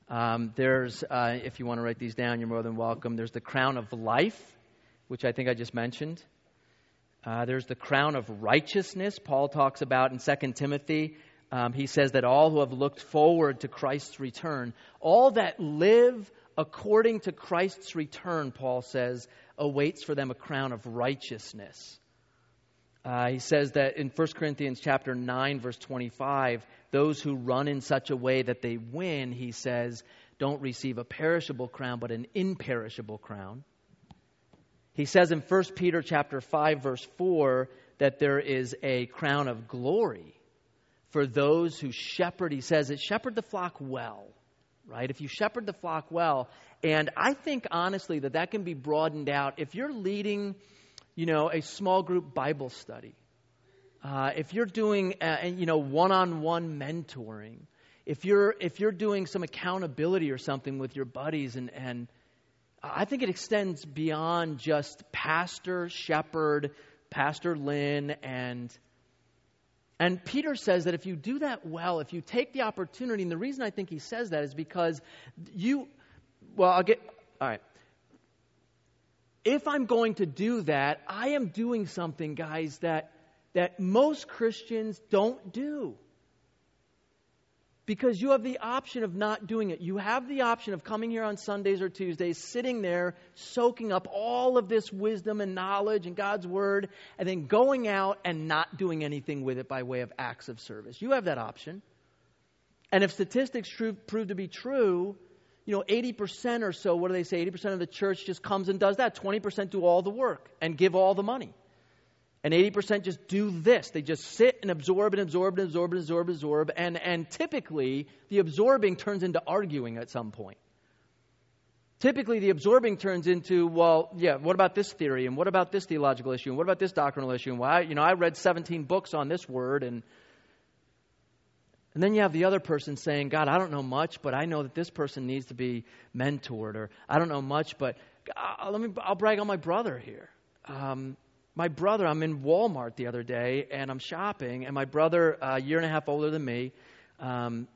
Um, there's, uh, if you want to write these down, you're more than welcome. There's the crown of life, which I think I just mentioned. Uh, there's the crown of righteousness, Paul talks about in 2 Timothy. Um, he says that all who have looked forward to Christ's return, all that live according to Christ's return, Paul says, awaits for them a crown of righteousness. Uh, he says that in 1 Corinthians chapter 9, verse 25, those who run in such a way that they win, he says, don't receive a perishable crown, but an imperishable crown. He says in 1 Peter chapter 5 verse 4 that there is a crown of glory for those who shepherd. He says it shepherd the flock well, right? If you shepherd the flock well, and I think honestly that that can be broadened out if you're leading, you know, a small group Bible study. Uh, if you're doing, uh, you know, one-on-one mentoring, if you're if you're doing some accountability or something with your buddies and and I think it extends beyond just pastor, shepherd, Pastor Lynn, and and Peter says that if you do that well, if you take the opportunity, and the reason I think he says that is because you, well, I'll get, all right. If I'm going to do that, I am doing something, guys, that that most Christians don't do. Because you have the option of not doing it. You have the option of coming here on Sundays or Tuesdays, sitting there, soaking up all of this wisdom and knowledge and God's Word, and then going out and not doing anything with it by way of acts of service. You have that option. And if statistics prove to be true, you know, 80% or so, what do they say? 80% of the church just comes and does that. 20% do all the work and give all the money. And 80% just do this. They just sit and absorb and absorb and absorb and absorb and absorb. And, and typically, the absorbing turns into arguing at some point. Typically, the absorbing turns into, well, yeah, what about this theory? And what about this theological issue? And what about this doctrinal issue? And why, you know, I read 17 books on this word. And, and then you have the other person saying, God, I don't know much, but I know that this person needs to be mentored. Or I don't know much, but uh, let me, I'll brag on my brother here. Um, my brother, I'm in Walmart the other day and I'm shopping, and my brother, a year and a half older than me, um,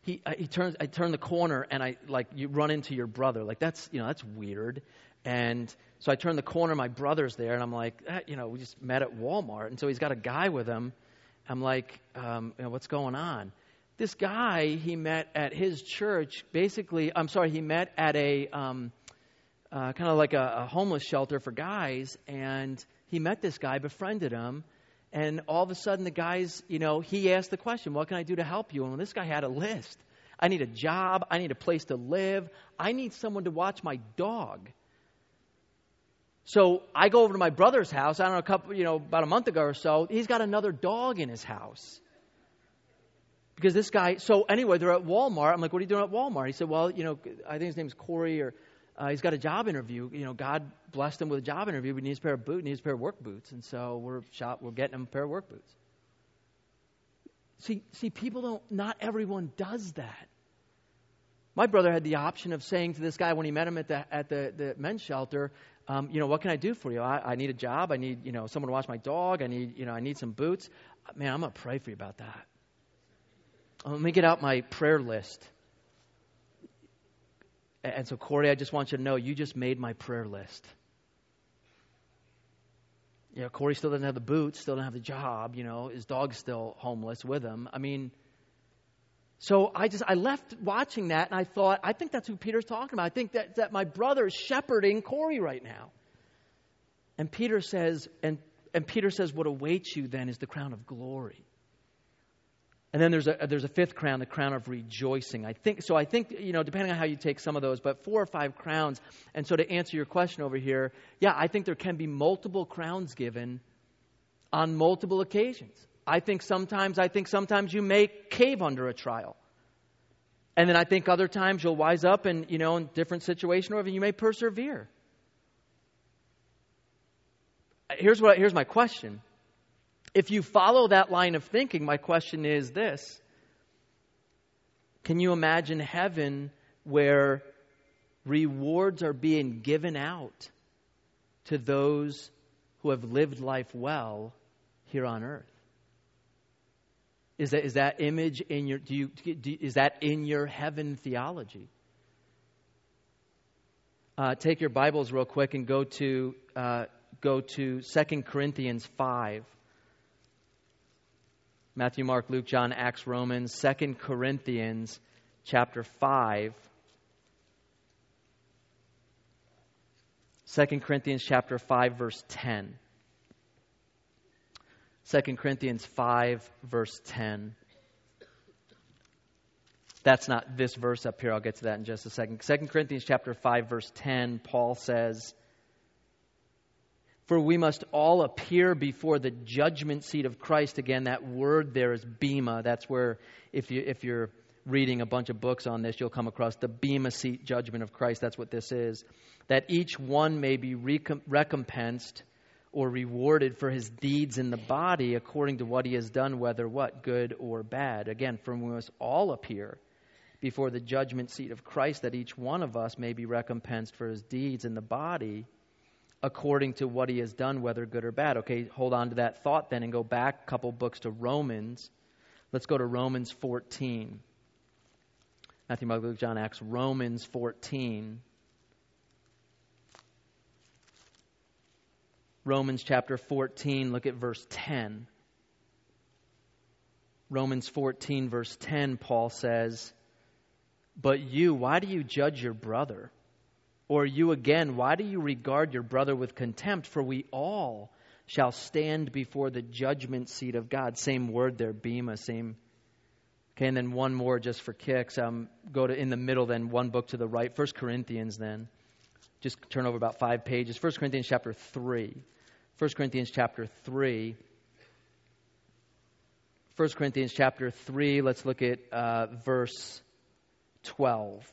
he uh, he turns. I turn the corner and I like you run into your brother. Like that's you know that's weird. And so I turn the corner, my brother's there, and I'm like, eh, you know, we just met at Walmart, and so he's got a guy with him. I'm like, um, you know, what's going on? This guy he met at his church. Basically, I'm sorry, he met at a um, uh, kind of like a, a homeless shelter for guys, and he met this guy, befriended him, and all of a sudden the guys, you know, he asked the question, "What can I do to help you?" And this guy had a list. I need a job. I need a place to live. I need someone to watch my dog. So I go over to my brother's house. I don't know, a couple, you know, about a month ago or so. He's got another dog in his house because this guy. So anyway, they're at Walmart. I'm like, "What are you doing at Walmart?" He said, "Well, you know, I think his name's Corey or uh, he's got a job interview. You know, God blessed him with a job interview, but he needs a pair of boots, he needs a pair of work boots, and so we're shop, we're getting him a pair of work boots. See, see, people don't. Not everyone does that. My brother had the option of saying to this guy when he met him at the at the, the men's shelter, um, you know, what can I do for you? I, I need a job. I need you know someone to watch my dog. I need you know I need some boots. Man, I'm gonna pray for you about that. Let me get out my prayer list. And so, Corey, I just want you to know you just made my prayer list. You know, Corey still doesn't have the boots, still doesn't have the job. You know, his dog's still homeless with him. I mean, so I just I left watching that and I thought I think that's who Peter's talking about. I think that that my brother is shepherding Corey right now. And Peter says, and and Peter says, what awaits you then is the crown of glory. And then there's a, there's a fifth crown, the crown of rejoicing. I think, so I think, you know, depending on how you take some of those, but four or five crowns. And so to answer your question over here, yeah, I think there can be multiple crowns given on multiple occasions. I think sometimes, I think sometimes you may cave under a trial. And then I think other times you'll wise up and, you know, in different situation, or you may persevere. Here's what, here's my question. If you follow that line of thinking, my question is this Can you imagine heaven where rewards are being given out to those who have lived life well here on earth? Is that, is that image in your, do you, do, is that in your heaven theology? Uh, take your Bibles real quick and go to, uh, go to 2 Corinthians 5. Matthew, Mark, Luke, John, Acts, Romans, 2 Corinthians chapter 5. 2 Corinthians chapter 5 verse 10. 2 Corinthians 5 verse 10. That's not this verse up here. I'll get to that in just a second. 2 Corinthians chapter 5 verse 10, Paul says, for we must all appear before the judgment seat of Christ. Again, that word there is bema. That's where, if, you, if you're reading a bunch of books on this, you'll come across the bema seat judgment of Christ. That's what this is. That each one may be recompensed or rewarded for his deeds in the body according to what he has done, whether what, good or bad. Again, for we must all appear before the judgment seat of Christ, that each one of us may be recompensed for his deeds in the body according to what he has done, whether good or bad. Okay, hold on to that thought then and go back a couple books to Romans. Let's go to Romans 14. Matthew, Mark, Luke, John, Acts, Romans 14. Romans chapter 14, look at verse 10. Romans 14, verse 10, Paul says, But you, why do you judge your brother? Or you again, why do you regard your brother with contempt? For we all shall stand before the judgment seat of God. Same word there, bema, same. Okay, and then one more just for kicks. Um, go to in the middle, then one book to the right. First Corinthians, then. Just turn over about five pages. First Corinthians chapter 3. 1 Corinthians chapter 3. 1 Corinthians chapter 3, let's look at uh, verse 12.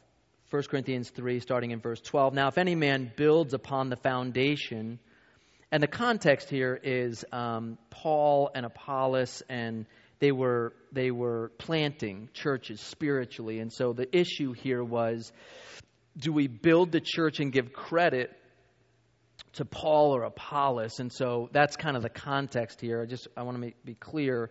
1 Corinthians 3, starting in verse 12. Now, if any man builds upon the foundation, and the context here is um, Paul and Apollos, and they were, they were planting churches spiritually. And so the issue here was do we build the church and give credit to Paul or Apollos? And so that's kind of the context here. I just I want to make, be clear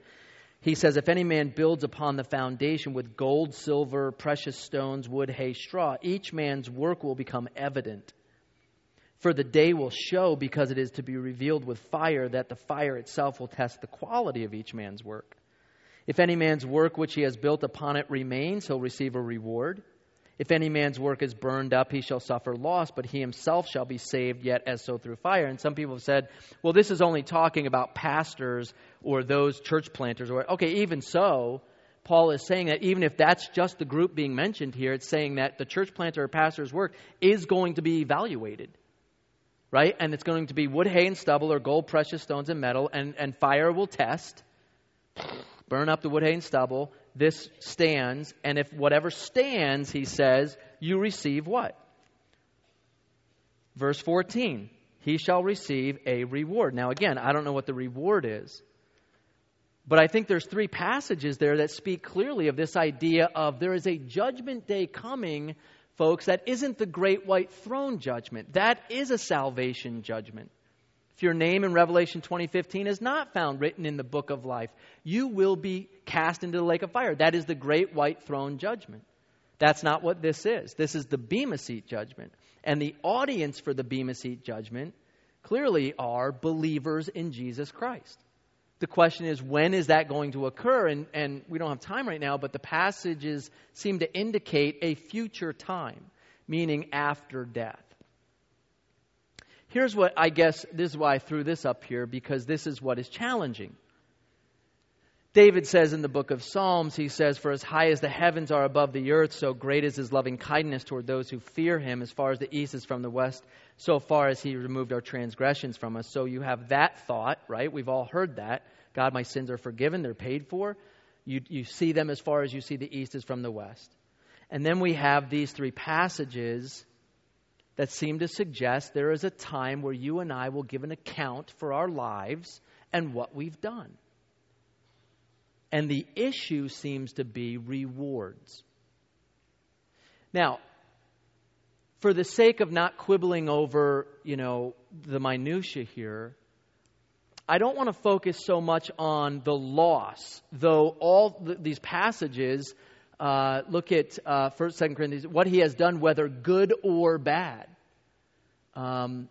he says, If any man builds upon the foundation with gold, silver, precious stones, wood, hay, straw, each man's work will become evident. For the day will show, because it is to be revealed with fire, that the fire itself will test the quality of each man's work. If any man's work which he has built upon it remains, he'll receive a reward. If any man's work is burned up, he shall suffer loss, but he himself shall be saved, yet as so through fire. And some people have said, well, this is only talking about pastors or those church planters. Or okay, even so, Paul is saying that even if that's just the group being mentioned here, it's saying that the church planter or pastor's work is going to be evaluated. Right? And it's going to be wood, hay, and stubble, or gold, precious stones, and metal, and, and fire will test, burn up the wood, hay, and stubble, this stands, and if whatever stands, he says, you receive what? Verse 14, he shall receive a reward. Now, again, I don't know what the reward is, but I think there's three passages there that speak clearly of this idea of there is a judgment day coming, folks, that isn't the great white throne judgment. That is a salvation judgment. If your name in Revelation 20:15 is not found written in the book of life, you will be cast into the lake of fire. That is the great white throne judgment. That's not what this is. This is the Bema seat judgment. And the audience for the Bema seat judgment clearly are believers in Jesus Christ. The question is, when is that going to occur? And, and we don't have time right now, but the passages seem to indicate a future time, meaning after death. Here's what I guess, this is why I threw this up here, because this is what is challenging. David says in the book of Psalms, he says, For as high as the heavens are above the earth, so great is his loving kindness toward those who fear him. As far as the east is from the west, so far as he removed our transgressions from us. So you have that thought, right? We've all heard that. God, my sins are forgiven, they're paid for. You, you see them as far as you see the east is from the west. And then we have these three passages that seem to suggest there is a time where you and I will give an account for our lives and what we've done. And the issue seems to be rewards. Now, for the sake of not quibbling over, you know, the minutia here, I don't want to focus so much on the loss, though all th- these passages uh, look at uh, First, Second Corinthians, what he has done, whether good or bad. Um,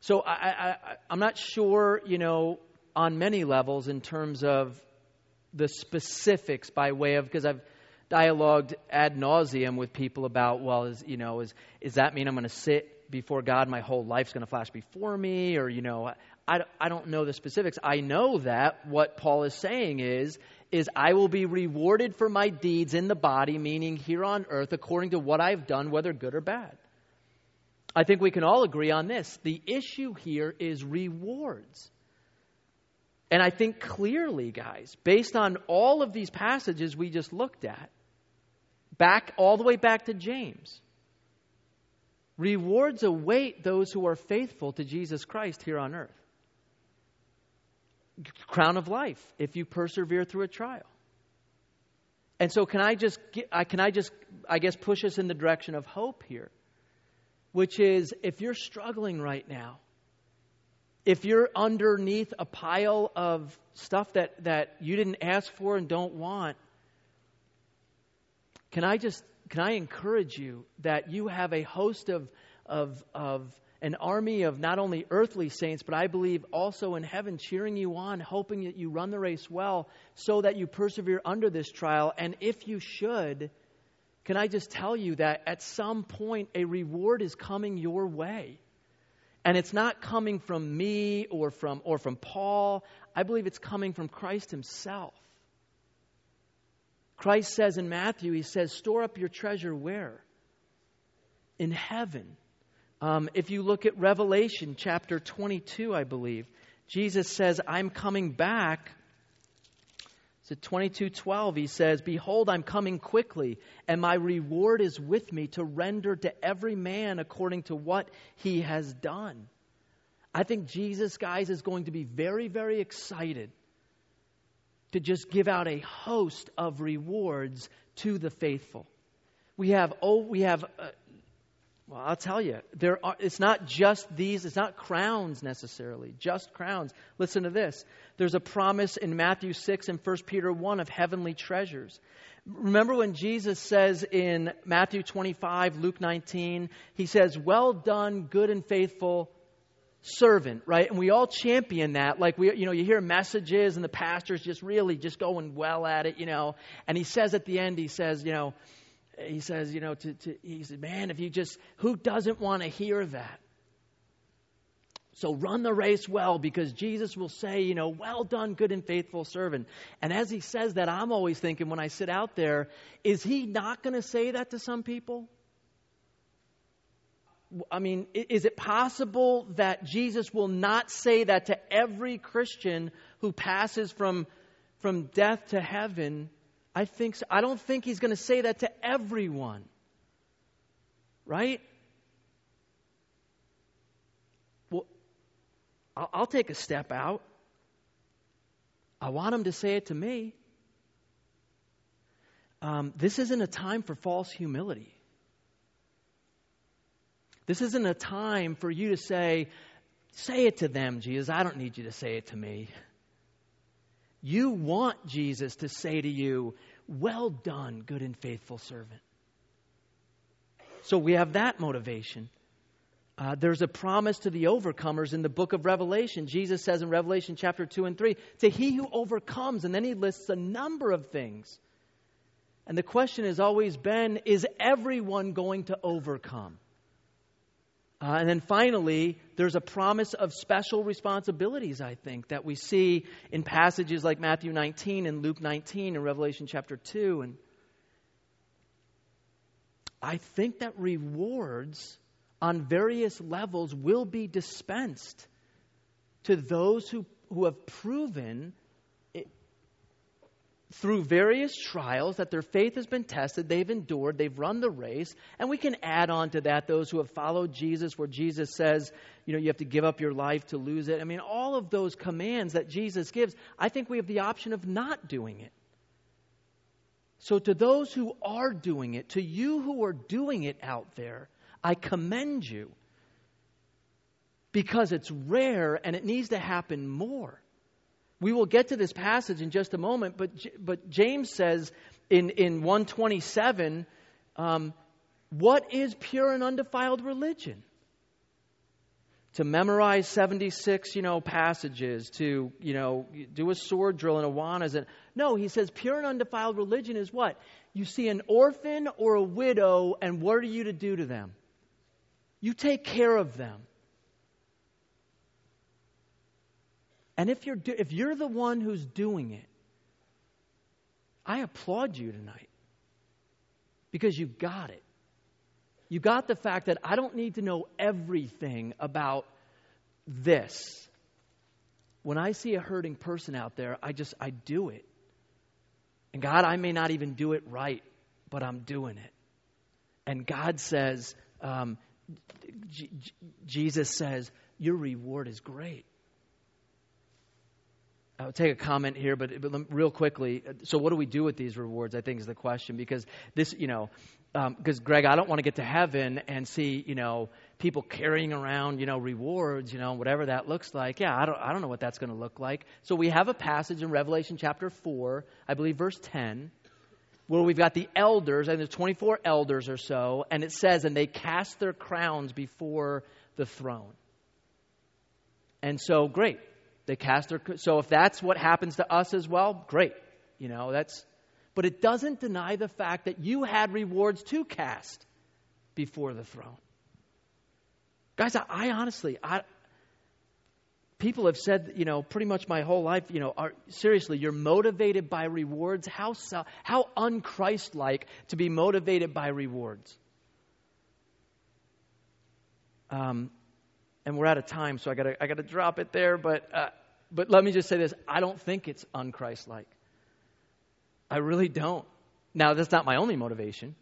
so I, I'm not sure, you know, on many levels in terms of the specifics by way of because I've dialogued ad nauseum with people about, well, is you know, is is that mean I'm going to sit before God, my whole life's going to flash before me, or you know, I, I don't know the specifics. I know that what Paul is saying is, is I will be rewarded for my deeds in the body, meaning here on earth, according to what I've done, whether good or bad. I think we can all agree on this. The issue here is rewards. And I think clearly, guys, based on all of these passages we just looked at, back all the way back to James, rewards await those who are faithful to Jesus Christ here on earth crown of life if you persevere through a trial. And so can I just I can I just I guess push us in the direction of hope here, which is if you're struggling right now, if you're underneath a pile of stuff that that you didn't ask for and don't want, can I just can I encourage you that you have a host of of of an army of not only earthly saints, but I believe also in heaven cheering you on, hoping that you run the race well so that you persevere under this trial. And if you should, can I just tell you that at some point a reward is coming your way? And it's not coming from me or from, or from Paul. I believe it's coming from Christ himself. Christ says in Matthew, He says, store up your treasure where? In heaven. Um, if you look at Revelation chapter 22, I believe, Jesus says, I'm coming back. It's So 22:12 he says, "Behold, I'm coming quickly, and my reward is with me to render to every man according to what he has done." I think Jesus, guys, is going to be very, very excited to just give out a host of rewards to the faithful. We have oh, we have uh, well, I'll tell you, there are, it's not just these, it's not crowns necessarily, just crowns. Listen to this. There's a promise in Matthew 6 and 1 Peter 1 of heavenly treasures. Remember when Jesus says in Matthew 25, Luke 19, he says, Well done, good and faithful servant, right? And we all champion that. Like we, you know, you hear messages and the pastor's just really just going well at it, you know. And he says at the end, he says, you know, he says, you know, to, to, he said, man, if you just, who doesn't want to hear that? So run the race well because Jesus will say, you know, well done, good and faithful servant. And as he says that, I'm always thinking when I sit out there, is he not going to say that to some people? I mean, is it possible that Jesus will not say that to every Christian who passes from, from death to heaven? I think so. I don't think he's going to say that to everyone. Right? Well, I'll, take a step out. I want him to say it to me. Um, this isn't a time for false humility. This isn't a time for you to say, say it to them, Jesus. I don't need you to say it to me. You want Jesus to say to you, Well done, good and faithful servant. So we have that motivation. Uh, there's a promise to the overcomers in the book of Revelation. Jesus says in Revelation chapter 2 and 3, to he who overcomes, and then he lists a number of things. And the question has always been is everyone going to overcome? Uh, and then finally, there's a promise of special responsibilities, I think, that we see in passages like Matthew 19 and Luke 19 and Revelation chapter 2. And I think that rewards on various levels will be dispensed to those who, who have proven through various trials that their faith has been tested, they've endured, they've run the race, and we can add on to that those who have followed Jesus, where Jesus says, you know, you have to give up your life to lose it. I mean, all of those commands that Jesus gives, I think we have the option of not doing it. So, to those who are doing it, to you who are doing it out there, I commend you because it's rare and it needs to happen more. We will get to this passage in just a moment, but, but James says in, in 127, um, what is pure and undefiled religion? To memorize 76, you know, passages, to, you know, do a sword drill in Awanas. And, no, he says pure and undefiled religion is what? You see an orphan or a widow, and what are you to do to them? You take care of them. And if you're, do, if you're the one who's doing it, I applaud you tonight because you got it. You got the fact that I don't need to know everything about this. When I see a hurting person out there, I just, I do it. And God, I may not even do it right, but I'm doing it. And God says, um, J- J- Jesus says, your reward is great. I'll take a comment here, but, but real quickly. So, what do we do with these rewards? I think is the question because this, you know, because um, Greg, I don't want to get to heaven and see, you know, people carrying around, you know, rewards, you know, whatever that looks like. Yeah, I don't, I don't know what that's going to look like. So we have a passage in Revelation chapter four, I believe, verse ten, where we've got the elders, and there's 24 elders or so, and it says, and they cast their crowns before the throne. And so, great. They cast their so if that's what happens to us as well, great. You know, that's but it doesn't deny the fact that you had rewards to cast before the throne. Guys, I, I honestly, I, people have said, you know, pretty much my whole life, you know, are, seriously, you're motivated by rewards. How, how unchristlike to be motivated by rewards. Um, and we're out of time, so I got I got to drop it there. But uh, but let me just say this: I don't think it's unchristlike. I really don't. Now, that's not my only motivation.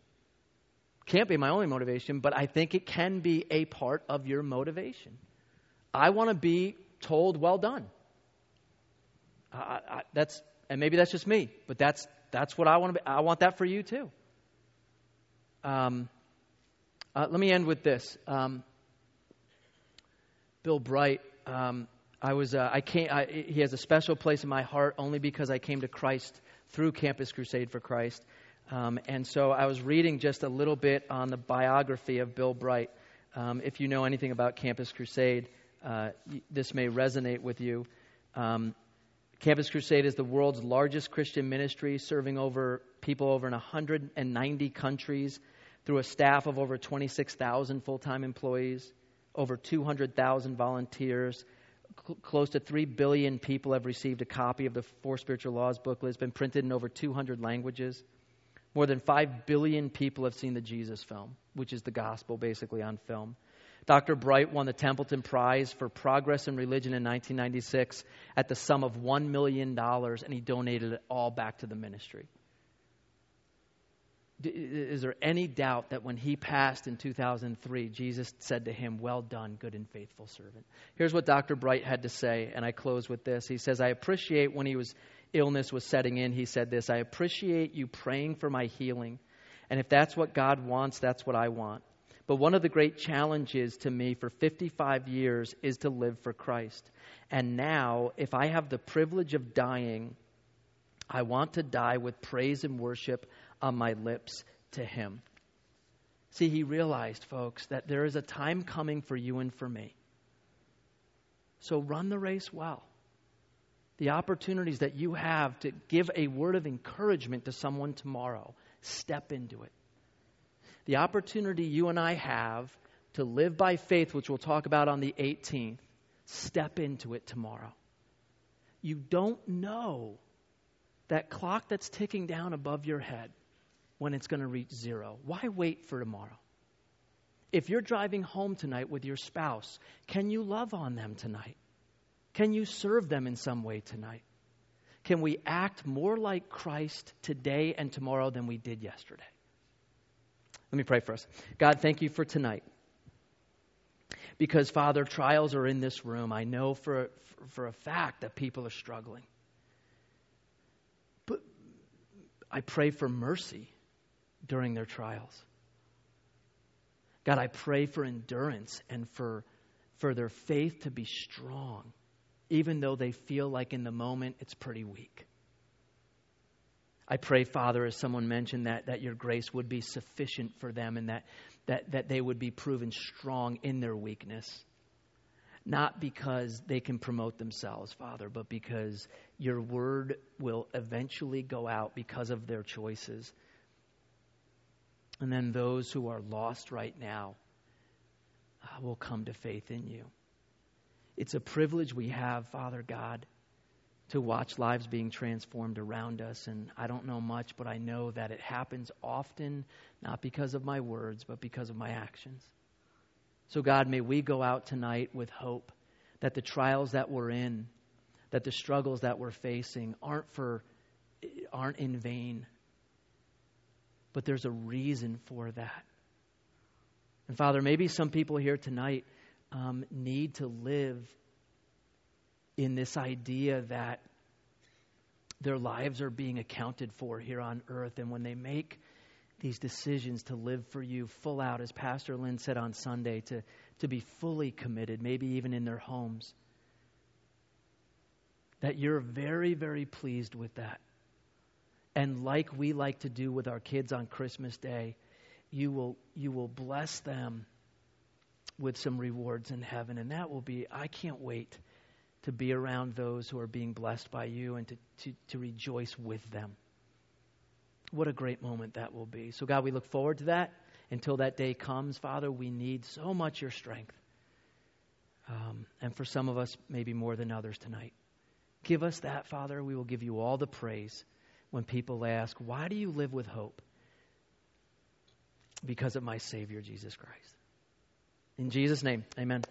Can't be my only motivation, but I think it can be a part of your motivation. I want to be told, "Well done." I, I, that's and maybe that's just me, but that's that's what I want to be. I want that for you too. Um, uh, let me end with this. Um, Bill Bright. Um, I was uh, I came. I, he has a special place in my heart only because I came to Christ through Campus Crusade for Christ. Um, and so I was reading just a little bit on the biography of Bill Bright. Um, if you know anything about Campus Crusade, uh, this may resonate with you. Um, Campus Crusade is the world's largest Christian ministry, serving over people over in 190 countries through a staff of over 26,000 full time employees, over 200,000 volunteers, cl- close to 3 billion people have received a copy of the Four Spiritual Laws booklet. It's been printed in over 200 languages. More than 5 billion people have seen the Jesus film, which is the gospel basically on film. Dr. Bright won the Templeton Prize for Progress in Religion in 1996 at the sum of $1 million, and he donated it all back to the ministry is there any doubt that when he passed in 2003, Jesus said to him, Well done, good and faithful servant? Here's what Dr. Bright had to say, and I close with this. He says, I appreciate when he was illness was setting in, he said this I appreciate you praying for my healing. And if that's what God wants, that's what I want. But one of the great challenges to me for 55 years is to live for Christ. And now, if I have the privilege of dying, I want to die with praise and worship on my lips to him. See, he realized, folks, that there is a time coming for you and for me. So run the race well. The opportunities that you have to give a word of encouragement to someone tomorrow, step into it. The opportunity you and I have to live by faith, which we'll talk about on the 18th, step into it tomorrow. You don't know that clock that's ticking down above your head when it's going to reach zero. Why wait for tomorrow? If you're driving home tonight with your spouse, can you love on them tonight? Can you serve them in some way tonight? Can we act more like Christ today and tomorrow than we did yesterday? Let me pray for us. God, thank you for tonight. Because, Father, trials are in this room. I know for, for a fact that people are struggling. But I pray for mercy during their trials. God, I pray for endurance and for, for their faith to be strong, even though they feel like in the moment it's pretty weak. I pray, Father, as someone mentioned, that, that your grace would be sufficient for them and that, that, that they would be proven strong in their weakness. Not because they can promote themselves, Father, but because your word will eventually go out because of their choices. And then those who are lost right now uh, will come to faith in you. It's a privilege we have, Father God, to watch lives being transformed around us. And I don't know much, but I know that it happens often, not because of my words, but because of my actions. So, God, may we go out tonight with hope that the trials that we're in, that the struggles that we're facing aren't for aren't in vain but there's a reason for that. And Father, maybe some people here tonight um, need to live in this idea that their lives are being accounted for here on earth. And when they make these decisions to live for you full out, as Pastor Lynn said on Sunday, to, to be fully committed, maybe even in their homes, that you're very, very pleased with that And like we like to do with our kids on Christmas Day, you will, you will bless them with some rewards in heaven. And that will be, I can't wait to be around those who are being blessed by you and to, to, to rejoice with them. What a great moment that will be. So, God, we look forward to that. Until that day comes, Father, we need so much your strength. Um, and for some of us, maybe more than others tonight. Give us that, Father. We will give you all the praise when people ask, Why do you live with hope? Because of my Savior, Jesus Christ. In Jesus' name, amen.